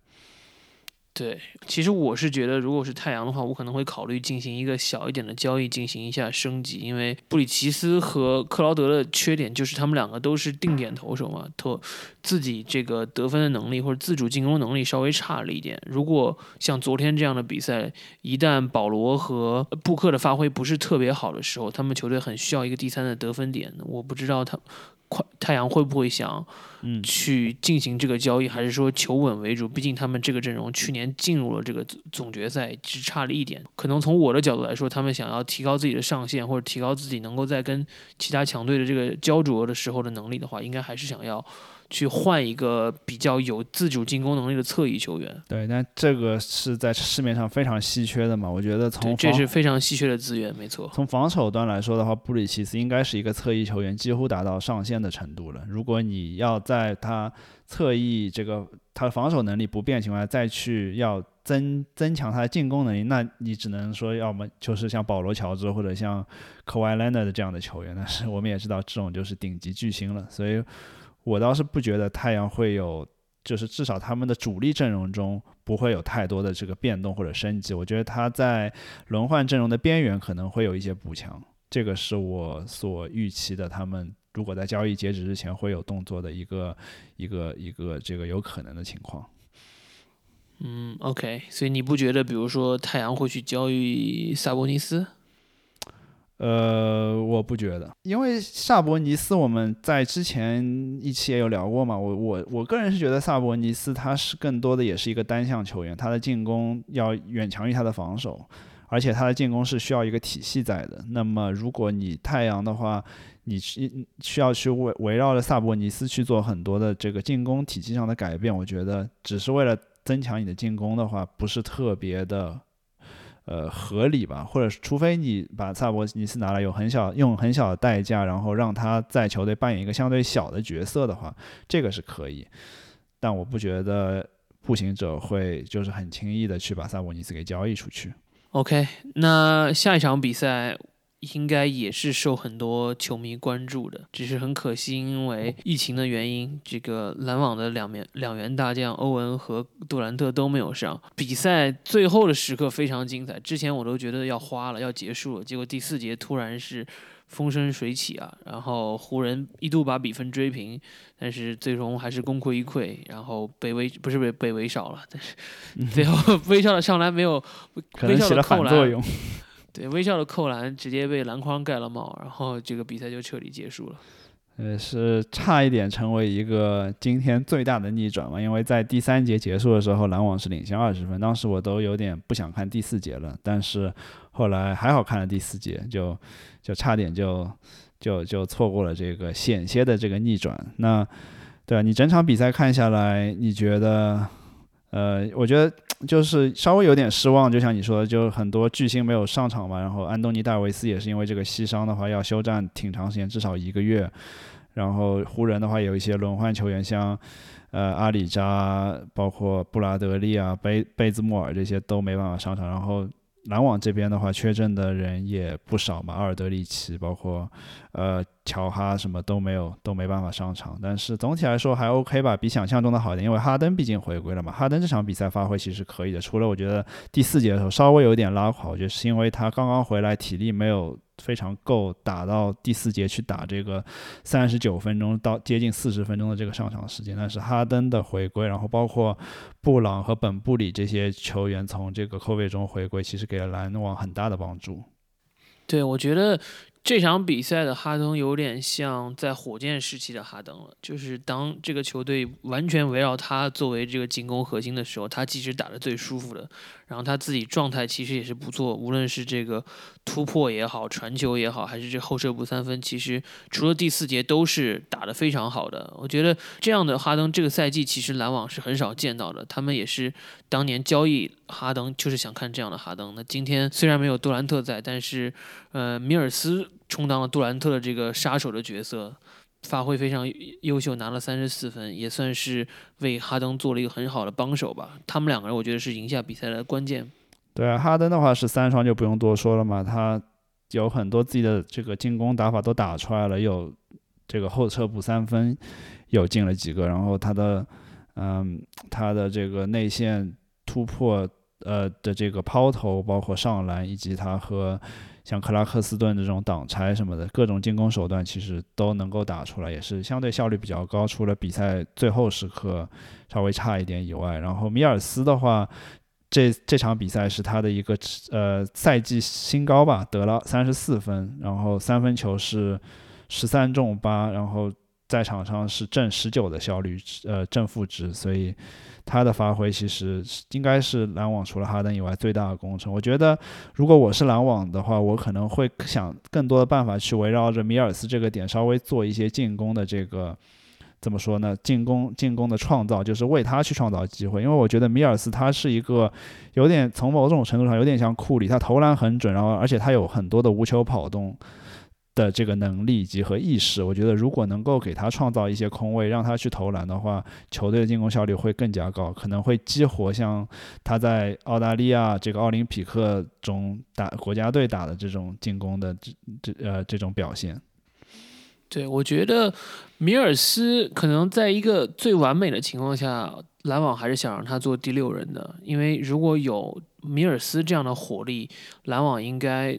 对，其实我是觉得，如果是太阳的话，我可能会考虑进行一个小一点的交易，进行一下升级。因为布里奇斯和克劳德的缺点就是他们两个都是定点投手嘛，投自己这个得分的能力或者自主进攻能力稍微差了一点。如果像昨天这样的比赛，一旦保罗和布克的发挥不是特别好的时候，他们球队很需要一个第三的得分点。我不知道他。快太阳会不会想，嗯，去进行这个交易，还是说求稳为主？毕竟他们这个阵容去年进入了这个总决赛，只差了一点。可能从我的角度来说，他们想要提高自己的上限，或者提高自己能够在跟其他强队的这个焦灼的时候的能力的话，应该还是想要。去换一个比较有自主进攻能力的侧翼球员。对，但这个是在市面上非常稀缺的嘛？我觉得从这是非常稀缺的资源，没错。从防守端来说的话，布里奇斯应该是一个侧翼球员，几乎达到上限的程度了。如果你要在他侧翼这个他的防守能力不变情况下，再去要增增强他的进攻能力，那你只能说要么就是像保罗乔治或者像科怀兰德的这样的球员。但是我们也知道，这种就是顶级巨星了，所以。我倒是不觉得太阳会有，就是至少他们的主力阵容中不会有太多的这个变动或者升级。我觉得他在轮换阵容的边缘可能会有一些补强，这个是我所预期的。他们如果在交易截止之前会有动作的一个一个一个这个有可能的情况。嗯，OK，所以你不觉得，比如说太阳会去交易萨博尼斯？呃，我不觉得，因为萨博尼斯我们在之前一期也有聊过嘛。我我我个人是觉得萨博尼斯他是更多的也是一个单向球员，他的进攻要远强于他的防守，而且他的进攻是需要一个体系在的。那么如果你太阳的话，你需需要去围围绕着萨博尼斯去做很多的这个进攻体系上的改变，我觉得只是为了增强你的进攻的话，不是特别的。呃，合理吧？或者除非你把萨博尼斯拿来，有很小用很小的代价，然后让他在球队扮演一个相对小的角色的话，这个是可以。但我不觉得步行者会就是很轻易的去把萨博尼斯给交易出去。OK，那下一场比赛。应该也是受很多球迷关注的，只是很可惜，因为疫情的原因，这个篮网的两面两员大将欧文和杜兰特都没有上。比赛最后的时刻非常精彩，之前我都觉得要花了，要结束了，结果第四节突然是风生水起啊，然后湖人一度把比分追平，但是最终还是功亏一篑，然后被围不是被被围少了，但是 最后威少的上篮没有，可能起了反作用。对，微笑的扣篮直接被篮筐盖了帽，然后这个比赛就彻底结束了。呃，是差一点成为一个今天最大的逆转嘛？因为在第三节结束的时候，篮网是领先二十分，当时我都有点不想看第四节了。但是后来还好看了第四节，就就差点就就就错过了这个险些的这个逆转。那对啊，你整场比赛看下来，你觉得？呃，我觉得就是稍微有点失望，就像你说的，就很多巨星没有上场嘛。然后安东尼戴维斯也是因为这个膝伤的话要休战挺长时间，至少一个月。然后湖人的话有一些轮换球员，像呃阿里扎、包括布拉德利啊、贝贝兹莫尔这些都没办法上场。然后篮网这边的话缺阵的人也不少嘛，阿尔德里奇，包括呃。乔哈什么都没有，都没办法上场。但是总体来说还 OK 吧，比想象中的好一点。因为哈登毕竟回归了嘛，哈登这场比赛发挥其实可以的。除了我觉得第四节的时候稍微有点拉垮，我觉得是因为他刚刚回来，体力没有非常够打到第四节去打这个三十九分钟到接近四十分钟的这个上场时间。但是哈登的回归，然后包括布朗和本布里这些球员从这个扣位中回归，其实给了篮网很大的帮助。对，我觉得。这场比赛的哈登有点像在火箭时期的哈登了，就是当这个球队完全围绕他作为这个进攻核心的时候，他其实打得最舒服的。然后他自己状态其实也是不错，无论是这个突破也好，传球也好，还是这后撤步三分，其实除了第四节都是打得非常好的。我觉得这样的哈登这个赛季其实篮网是很少见到的，他们也是当年交易哈登就是想看这样的哈登。那今天虽然没有杜兰特在，但是呃米尔斯充当了杜兰特的这个杀手的角色。发挥非常优秀，拿了三十四分，也算是为哈登做了一个很好的帮手吧。他们两个人，我觉得是赢下比赛的关键。对啊，哈登的话是三双就不用多说了嘛，他有很多自己的这个进攻打法都打出来了，有这个后撤步三分有进了几个，然后他的嗯他的这个内线突破呃的这个抛投，包括上篮，以及他和。像克拉克斯顿这种挡拆什么的各种进攻手段，其实都能够打出来，也是相对效率比较高。除了比赛最后时刻稍微差一点以外，然后米尔斯的话，这这场比赛是他的一个呃赛季新高吧，得了三十四分，然后三分球是十三中八，然后在场上是正十九的效率，呃正负值，所以。他的发挥其实应该是篮网除了哈登以外最大的功臣。我觉得，如果我是篮网的话，我可能会想更多的办法去围绕着米尔斯这个点，稍微做一些进攻的这个怎么说呢？进攻进攻的创造，就是为他去创造机会。因为我觉得米尔斯他是一个有点从某种程度上有点像库里，他投篮很准，然后而且他有很多的无球跑动。的这个能力以及和意识，我觉得如果能够给他创造一些空位，让他去投篮的话，球队的进攻效率会更加高，可能会激活像他在澳大利亚这个奥林匹克中打国家队打的这种进攻的这这呃这种表现。对，我觉得米尔斯可能在一个最完美的情况下，篮网还是想让他做第六人的，因为如果有米尔斯这样的火力，篮网应该。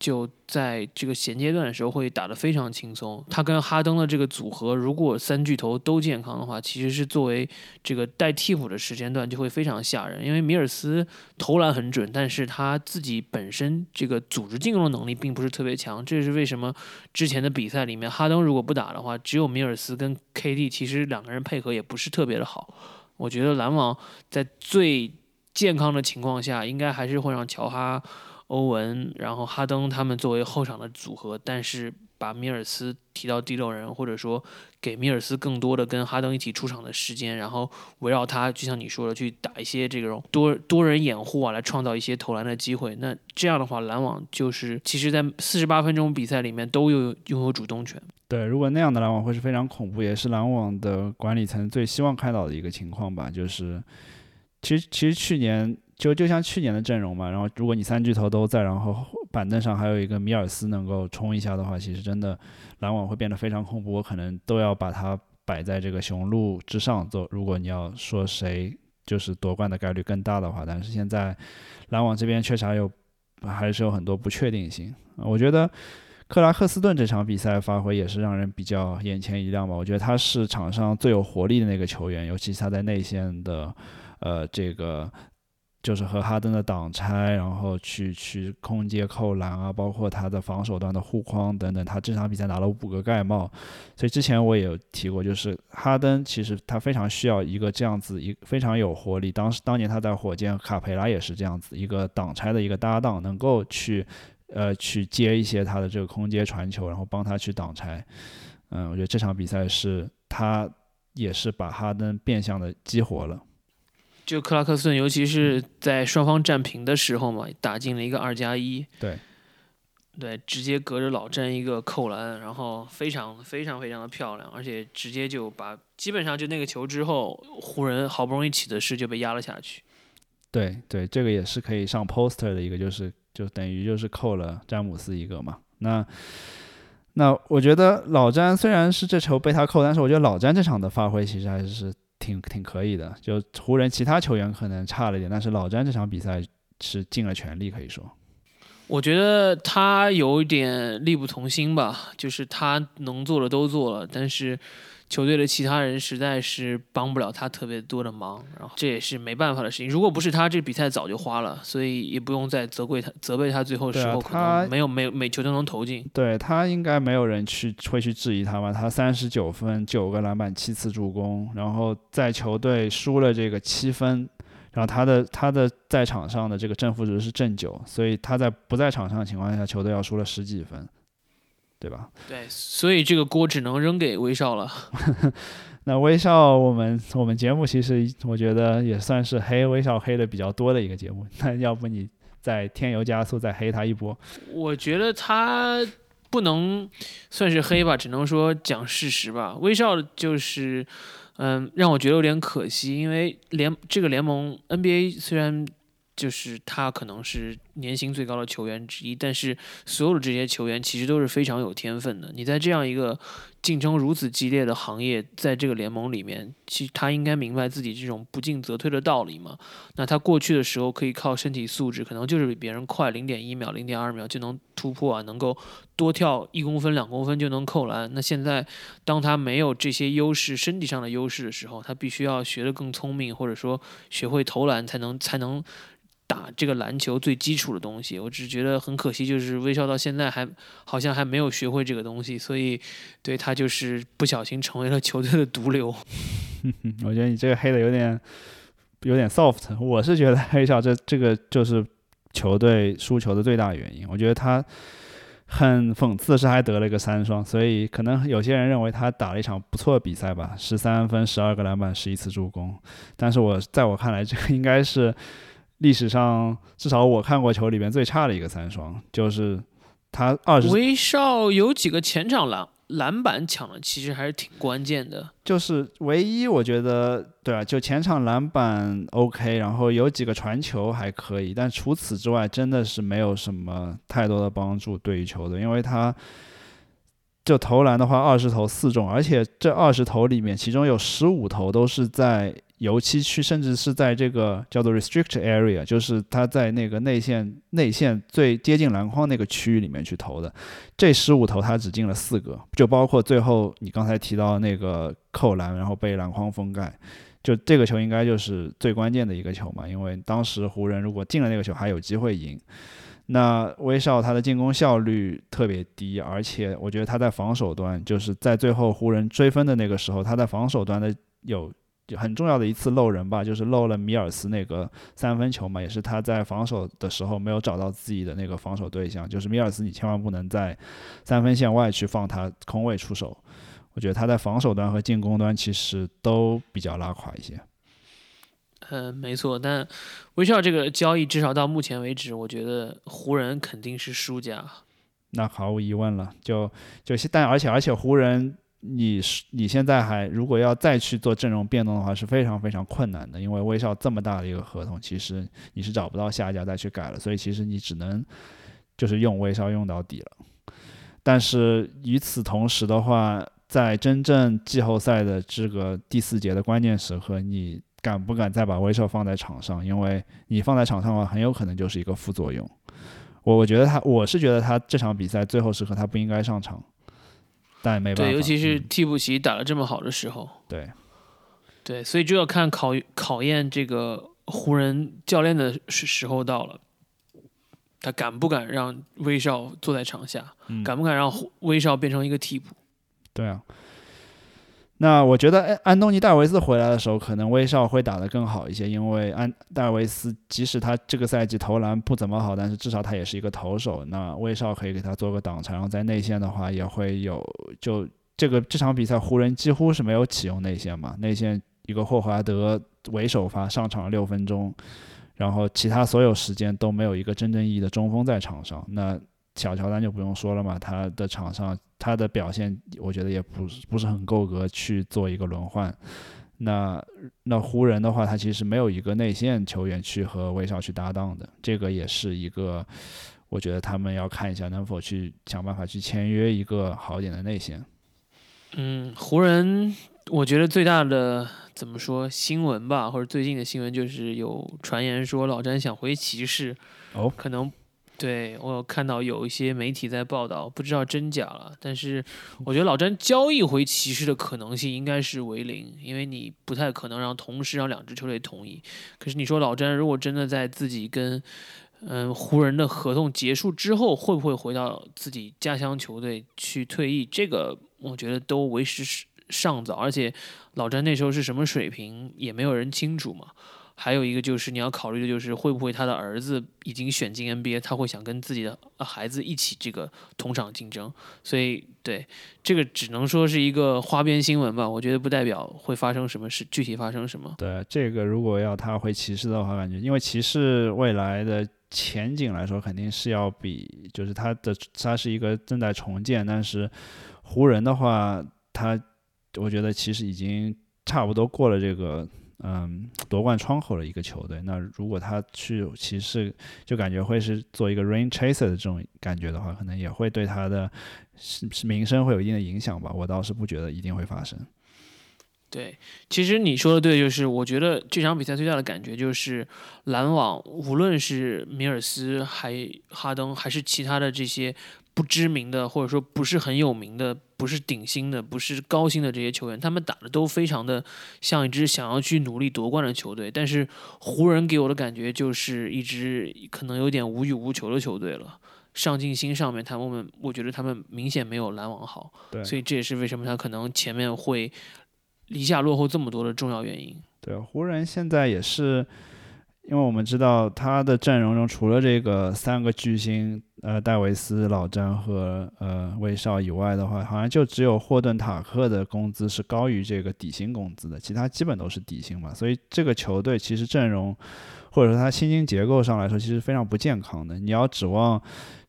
就在这个衔接段的时候会打得非常轻松。他跟哈登的这个组合，如果三巨头都健康的话，其实是作为这个带替补的时间段就会非常吓人。因为米尔斯投篮很准，但是他自己本身这个组织进攻能力并不是特别强。这是为什么之前的比赛里面，哈登如果不打的话，只有米尔斯跟 KD，其实两个人配合也不是特别的好。我觉得篮网在最健康的情况下，应该还是会让乔哈。欧文，然后哈登他们作为后场的组合，但是把米尔斯提到第六人，或者说给米尔斯更多的跟哈登一起出场的时间，然后围绕他，就像你说的，去打一些这种多多人掩护啊，来创造一些投篮的机会。那这样的话，篮网就是其实在四十八分钟比赛里面都有拥有主动权。对，如果那样的篮网会是非常恐怖，也是篮网的管理层最希望看到的一个情况吧。就是其实其实去年。就就像去年的阵容嘛，然后如果你三巨头都在，然后板凳上还有一个米尔斯能够冲一下的话，其实真的篮网会变得非常恐怖。我可能都要把它摆在这个雄鹿之上做。如果你要说谁就是夺冠的概率更大的话，但是现在篮网这边确实还有还是有很多不确定性。我觉得克拉克斯顿这场比赛发挥也是让人比较眼前一亮吧。我觉得他是场上最有活力的那个球员，尤其是他在内线的呃这个。就是和哈登的挡拆，然后去去空接扣篮啊，包括他的防守端的护框等等，他这场比赛拿了五个盖帽。所以之前我也有提过，就是哈登其实他非常需要一个这样子一非常有活力。当时当年他在火箭，卡佩拉也是这样子一个挡拆的一个搭档，能够去呃去接一些他的这个空接传球，然后帮他去挡拆。嗯，我觉得这场比赛是他也是把哈登变相的激活了。就克拉克斯顿，尤其是在双方战平的时候嘛，打进了一个二加一，对，对，直接隔着老詹一个扣篮，然后非常非常非常的漂亮，而且直接就把基本上就那个球之后，湖人好不容易起的势就被压了下去。对对，这个也是可以上 poster 的一个，就是就等于就是扣了詹姆斯一个嘛。那那我觉得老詹虽然是这球被他扣，但是我觉得老詹这场的发挥其实还是。挺挺可以的，就湖人其他球员可能差了一点，但是老詹这场比赛是尽了全力，可以说。我觉得他有一点力不从心吧，就是他能做的都做了，但是。球队的其他人实在是帮不了他特别多的忙，然后这也是没办法的事情。如果不是他，这比赛早就花了，所以也不用再责怪他，责备他最后时候可能没有每每球都能投进。对他应该没有人去会去质疑他吧？他三十九分，九个篮板，七次助攻，然后在球队输了这个七分，然后他的他的在场上的这个正负值是正九，所以他在不在场上的情况下，球队要输了十几分。对吧？对，所以这个锅只能扔给威少了。那威少，我们我们节目其实我觉得也算是黑威少黑的比较多的一个节目。那要不你再添油加醋，再黑他一波？我觉得他不能算是黑吧，只能说讲事实吧。威少就是，嗯，让我觉得有点可惜，因为联这个联盟 NBA 虽然。就是他可能是年薪最高的球员之一，但是所有的这些球员其实都是非常有天分的。你在这样一个竞争如此激烈的行业，在这个联盟里面，其实他应该明白自己这种不进则退的道理嘛。那他过去的时候可以靠身体素质，可能就是比别人快零点一秒、零点二秒就能突破啊，能够多跳一公分、两公分就能扣篮。那现在当他没有这些优势、身体上的优势的时候，他必须要学得更聪明，或者说学会投篮，才能才能。打这个篮球最基础的东西，我只觉得很可惜，就是威少到现在还好像还没有学会这个东西，所以对他就是不小心成为了球队的毒瘤。我觉得你这个黑的有点有点 soft，我是觉得威少这这个就是球队输球的最大原因。我觉得他很讽刺是还得了一个三双，所以可能有些人认为他打了一场不错的比赛吧，十三分、十二个篮板、十一次助攻。但是我在我看来，这个应该是。历史上至少我看过球里边最差的一个三双，就是他二十。威少有几个前场篮篮板抢的，其实还是挺关键的。就是唯一我觉得，对啊，就前场篮板 OK，然后有几个传球还可以，但除此之外真的是没有什么太多的帮助对于球队，因为他。就投篮的话，二十投四中，而且这二十投里面，其中有十五投都是在油漆区，甚至是在这个叫做 restrict area，就是他在那个内线内线最接近篮筐那个区域里面去投的。这十五投他只进了四个，就包括最后你刚才提到那个扣篮，然后被篮筐封盖。就这个球应该就是最关键的一个球嘛，因为当时湖人如果进了那个球还有机会赢。那威少他的进攻效率特别低，而且我觉得他在防守端，就是在最后湖人追分的那个时候，他在防守端的有很重要的一次漏人吧，就是漏了米尔斯那个三分球嘛，也是他在防守的时候没有找到自己的那个防守对象，就是米尔斯，你千万不能在三分线外去放他空位出手。我觉得他在防守端和进攻端其实都比较拉垮一些。嗯，没错，但威少这个交易至少到目前为止，我觉得湖人肯定是输家。那毫无疑问了，就就但而且而且湖人，你是你现在还如果要再去做阵容变动的话，是非常非常困难的，因为威少这么大的一个合同，其实你是找不到下家再去改了，所以其实你只能就是用威少用到底了。但是与此同时的话，在真正季后赛的这个第四节的关键时刻，你。敢不敢再把威少放在场上？因为你放在场上的话，很有可能就是一个副作用。我我觉得他，我是觉得他这场比赛最后时刻他不应该上场，但没办法。对，尤其是替补席打得这么好的时候。对，对，所以就要看考考验这个湖人教练的时时候到了，他敢不敢让威少坐在场下？敢不敢让威少变成一个替补？对啊。那我觉得，哎，安东尼戴维斯回来的时候，可能威少会打得更好一些，因为安戴维斯即使他这个赛季投篮不怎么好，但是至少他也是一个投手。那威少可以给他做个挡拆，然后在内线的话也会有，就这个这场比赛湖人几乎是没有启用内线嘛，内线一个霍华德为首发上场六分钟，然后其他所有时间都没有一个真正意义的中锋在场上。那小乔丹就不用说了嘛，他的场上他的表现，我觉得也不是不是很够格去做一个轮换。那那湖人的话，他其实没有一个内线球员去和威少去搭档的，这个也是一个，我觉得他们要看一下能否去想办法去签约一个好点的内线。嗯，湖人我觉得最大的怎么说新闻吧，或者最近的新闻就是有传言说老詹想回骑士，哦，可能。对我有看到有一些媒体在报道，不知道真假了。但是我觉得老詹交易回骑士的可能性应该是为零，因为你不太可能让同时让两支球队同意。可是你说老詹如果真的在自己跟嗯湖人的合同结束之后，会不会回到自己家乡球队去退役？这个我觉得都为时尚早，而且老詹那时候是什么水平，也没有人清楚嘛。还有一个就是你要考虑的，就是会不会他的儿子已经选进 NBA，他会想跟自己的孩子一起这个同场竞争。所以，对这个只能说是一个花边新闻吧。我觉得不代表会发生什么事，具体发生什么。对这个，如果要他回骑士的话，感觉因为骑士未来的前景来说，肯定是要比就是他的他是一个正在重建，但是湖人的话，他我觉得其实已经差不多过了这个。嗯，夺冠窗口的一个球队，那如果他去骑士，就感觉会是做一个 rain chaser 的这种感觉的话，可能也会对他的是名声会有一定的影响吧。我倒是不觉得一定会发生。对，其实你说的对，就是我觉得这场比赛最大的感觉就是篮网，无论是米尔斯、还哈登，还是其他的这些。不知名的，或者说不是很有名的，不是顶薪的，不是高薪的这些球员，他们打的都非常的像一支想要去努力夺冠的球队。但是湖人给我的感觉就是一支可能有点无欲无求的球队了。上进心上面，他们我觉得他们明显没有篮网好。对，所以这也是为什么他可能前面会离下落后这么多的重要原因。对，湖人现在也是。因为我们知道他的阵容中除了这个三个巨星，呃，戴维斯、老詹和呃威少以外的话，好像就只有霍顿塔克的工资是高于这个底薪工资的，其他基本都是底薪嘛。所以这个球队其实阵容或者说他薪金结构上来说，其实非常不健康的。你要指望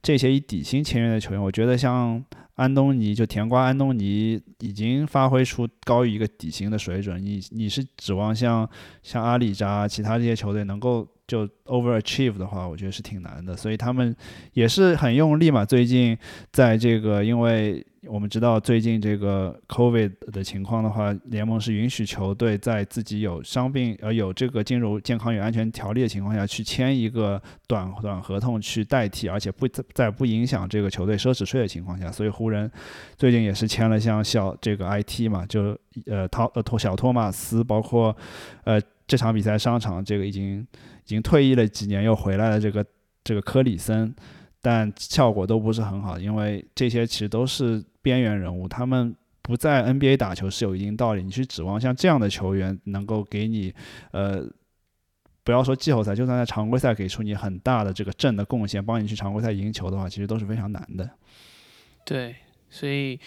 这些以底薪签约的球员，我觉得像。安东尼就甜瓜，安东尼已经发挥出高于一个底薪的水准。你你是指望像像阿里扎其他这些球队能够就 overachieve 的话，我觉得是挺难的。所以他们也是很用力嘛。最近在这个因为我们知道最近这个 COVID 的情况的话，联盟是允许球队在自己有伤病呃有这个进入健康与安全条例的情况下去签一个短短合同去代替，而且不在不影响这个球队奢侈税的情况下，所以湖人最近也是签了像小这个 IT 嘛，就呃托呃托小托马斯，包括呃这场比赛上场这个已经已经退役了几年又回来的这个这个科里森。但效果都不是很好，因为这些其实都是边缘人物，他们不在 NBA 打球是有一定道理。你去指望像这样的球员能够给你，呃，不要说季后赛，就算在常规赛给出你很大的这个正的贡献，帮你去常规赛赢球的话，其实都是非常难的。对，所以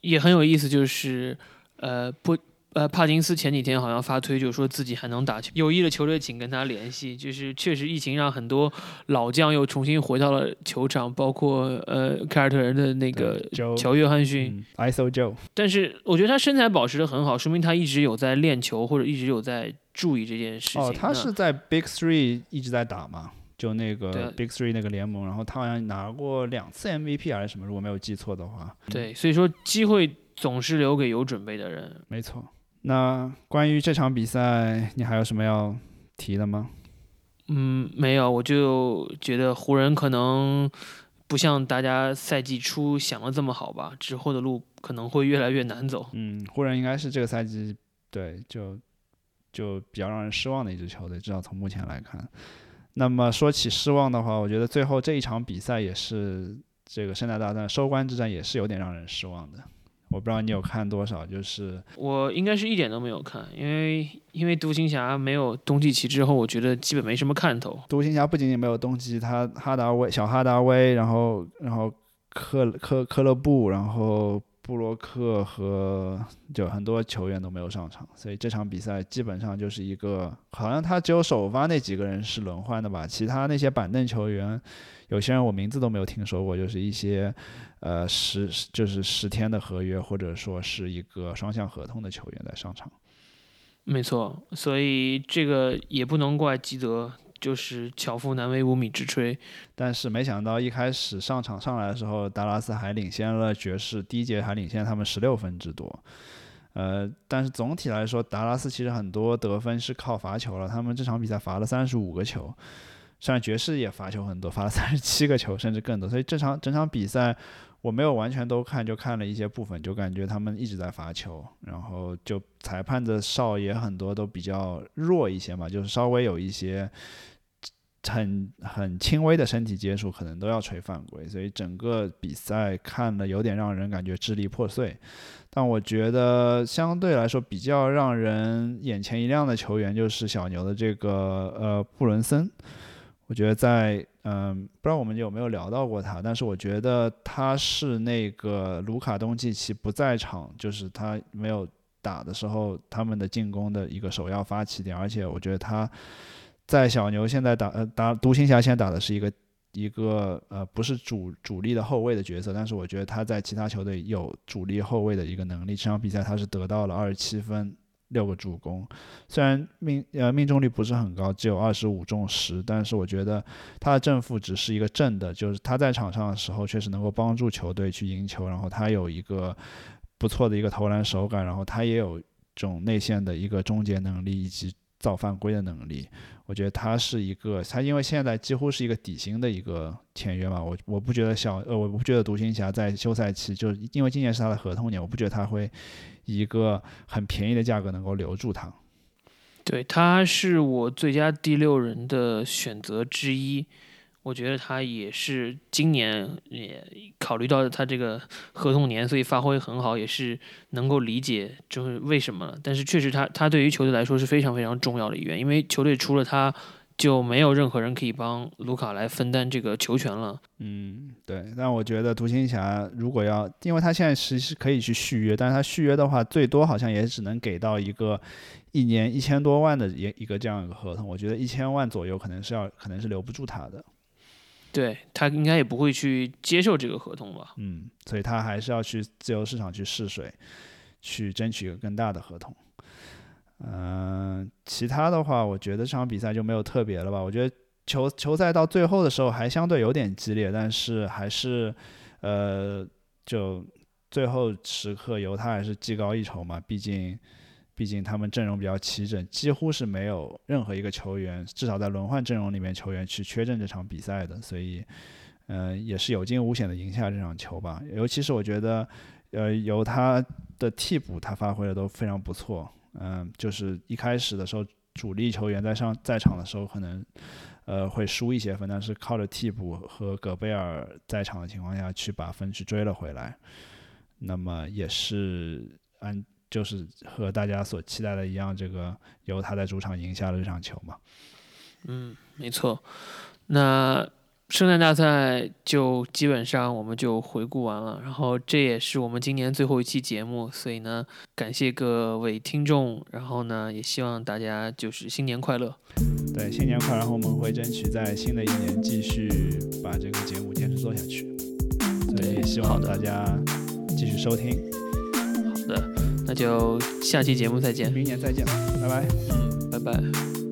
也很有意思，就是呃不。呃，帕金斯前几天好像发推，就说自己还能打球，有意的球队请跟他联系。就是确实疫情让很多老将又重新回到了球场，包括呃凯尔特人的那个乔约翰逊，ISO Joe。但是我觉得他身材保持的很好，说明他一直有在练球，或者一直有在注意这件事情。哦，他是在 Big Three 一直在打嘛？就那个 Big Three 那个联盟，然后他好像拿过两次 MVP 还是什么，如果没有记错的话。对，所以说机会总是留给有准备的人。没错。那关于这场比赛，你还有什么要提的吗？嗯，没有，我就觉得湖人可能不像大家赛季初想的这么好吧，之后的路可能会越来越难走。嗯，湖人应该是这个赛季对就就比较让人失望的一支球队，至少从目前来看。那么说起失望的话，我觉得最后这一场比赛也是这个圣诞大战收官之战，也是有点让人失望的。我不知道你有看多少，就是我应该是一点都没有看，因为因为独行侠没有东契奇之后，我觉得基本没什么看头。独行侠不仅仅没有东契奇，他哈达威、小哈达威，然后然后克克克勒布，然后布洛克和就很多球员都没有上场，所以这场比赛基本上就是一个，好像他只有首发那几个人是轮换的吧，其他那些板凳球员。有些人我名字都没有听说过，就是一些，呃十就是十天的合约或者说是一个双向合同的球员在上场。没错，所以这个也不能怪基德，就是巧妇难为无米之炊。但是没想到一开始上场上来的时候，达拉斯还领先了爵士，第一节还领先他们十六分之多。呃，但是总体来说，达拉斯其实很多得分是靠罚球了，他们这场比赛罚了三十五个球。虽然爵士也罚球很多，罚了三十七个球，甚至更多，所以这场整场比赛我没有完全都看，就看了一些部分，就感觉他们一直在罚球，然后就裁判的哨也很多都比较弱一些嘛，就是稍微有一些很很轻微的身体接触，可能都要吹犯规，所以整个比赛看了有点让人感觉支离破碎。但我觉得相对来说比较让人眼前一亮的球员就是小牛的这个呃布伦森。我觉得在嗯，不知道我们有没有聊到过他，但是我觉得他是那个卢卡东契奇不在场，就是他没有打的时候，他们的进攻的一个首要发起点。而且我觉得他在小牛现在打呃打独行侠现在打的是一个一个呃不是主主力的后卫的角色，但是我觉得他在其他球队有主力后卫的一个能力。这场比赛他是得到了二十七分。六个助攻，虽然命呃命中率不是很高，只有二十五中十，但是我觉得他的正负值是一个正的，就是他在场上的时候确实能够帮助球队去赢球，然后他有一个不错的一个投篮手感，然后他也有这种内线的一个终结能力以及造犯规的能力。我觉得他是一个，他因为现在几乎是一个底薪的一个签约嘛，我我不觉得小呃我不觉得独行侠在休赛期，就是因为今年是他的合同年，我不觉得他会。一个很便宜的价格能够留住他，对，他是我最佳第六人的选择之一。我觉得他也是今年也考虑到他这个合同年，所以发挥很好，也是能够理解就是为什么。但是确实，他他对于球队来说是非常非常重要的一员，因为球队除了他。就没有任何人可以帮卢卡来分担这个球权了。嗯，对。但我觉得独行侠如果要，因为他现在其实可以去续约，但是他续约的话，最多好像也只能给到一个一年一千多万的一一个这样一个合同。我觉得一千万左右可能是要，可能是留不住他的。对他应该也不会去接受这个合同吧？嗯，所以他还是要去自由市场去试水，去争取一个更大的合同。嗯，其他的话，我觉得这场比赛就没有特别了吧。我觉得球球赛到最后的时候还相对有点激烈，但是还是，呃，就最后时刻犹他还是技高一筹嘛，毕竟毕竟他们阵容比较齐整，几乎是没有任何一个球员，至少在轮换阵容里面球员去缺阵这场比赛的，所以嗯，也是有惊无险的赢下这场球吧。尤其是我觉得，呃，由他的替补他发挥的都非常不错，嗯，就是一开始的时候主力球员在上在场的时候可能。呃，会输一些分，但是靠着替补和戈贝尔在场的情况下去把分去追了回来，那么也是按就是和大家所期待的一样，这个由他在主场赢下了这场球嘛。嗯，没错。那。圣诞大赛就基本上我们就回顾完了，然后这也是我们今年最后一期节目，所以呢，感谢各位听众，然后呢，也希望大家就是新年快乐。对，新年快乐！然后我们会争取在新的一年继续把这个节目坚持做下去。所以，希望大家继续收听。那就下期节目再见，明年再见，拜拜。嗯，拜拜。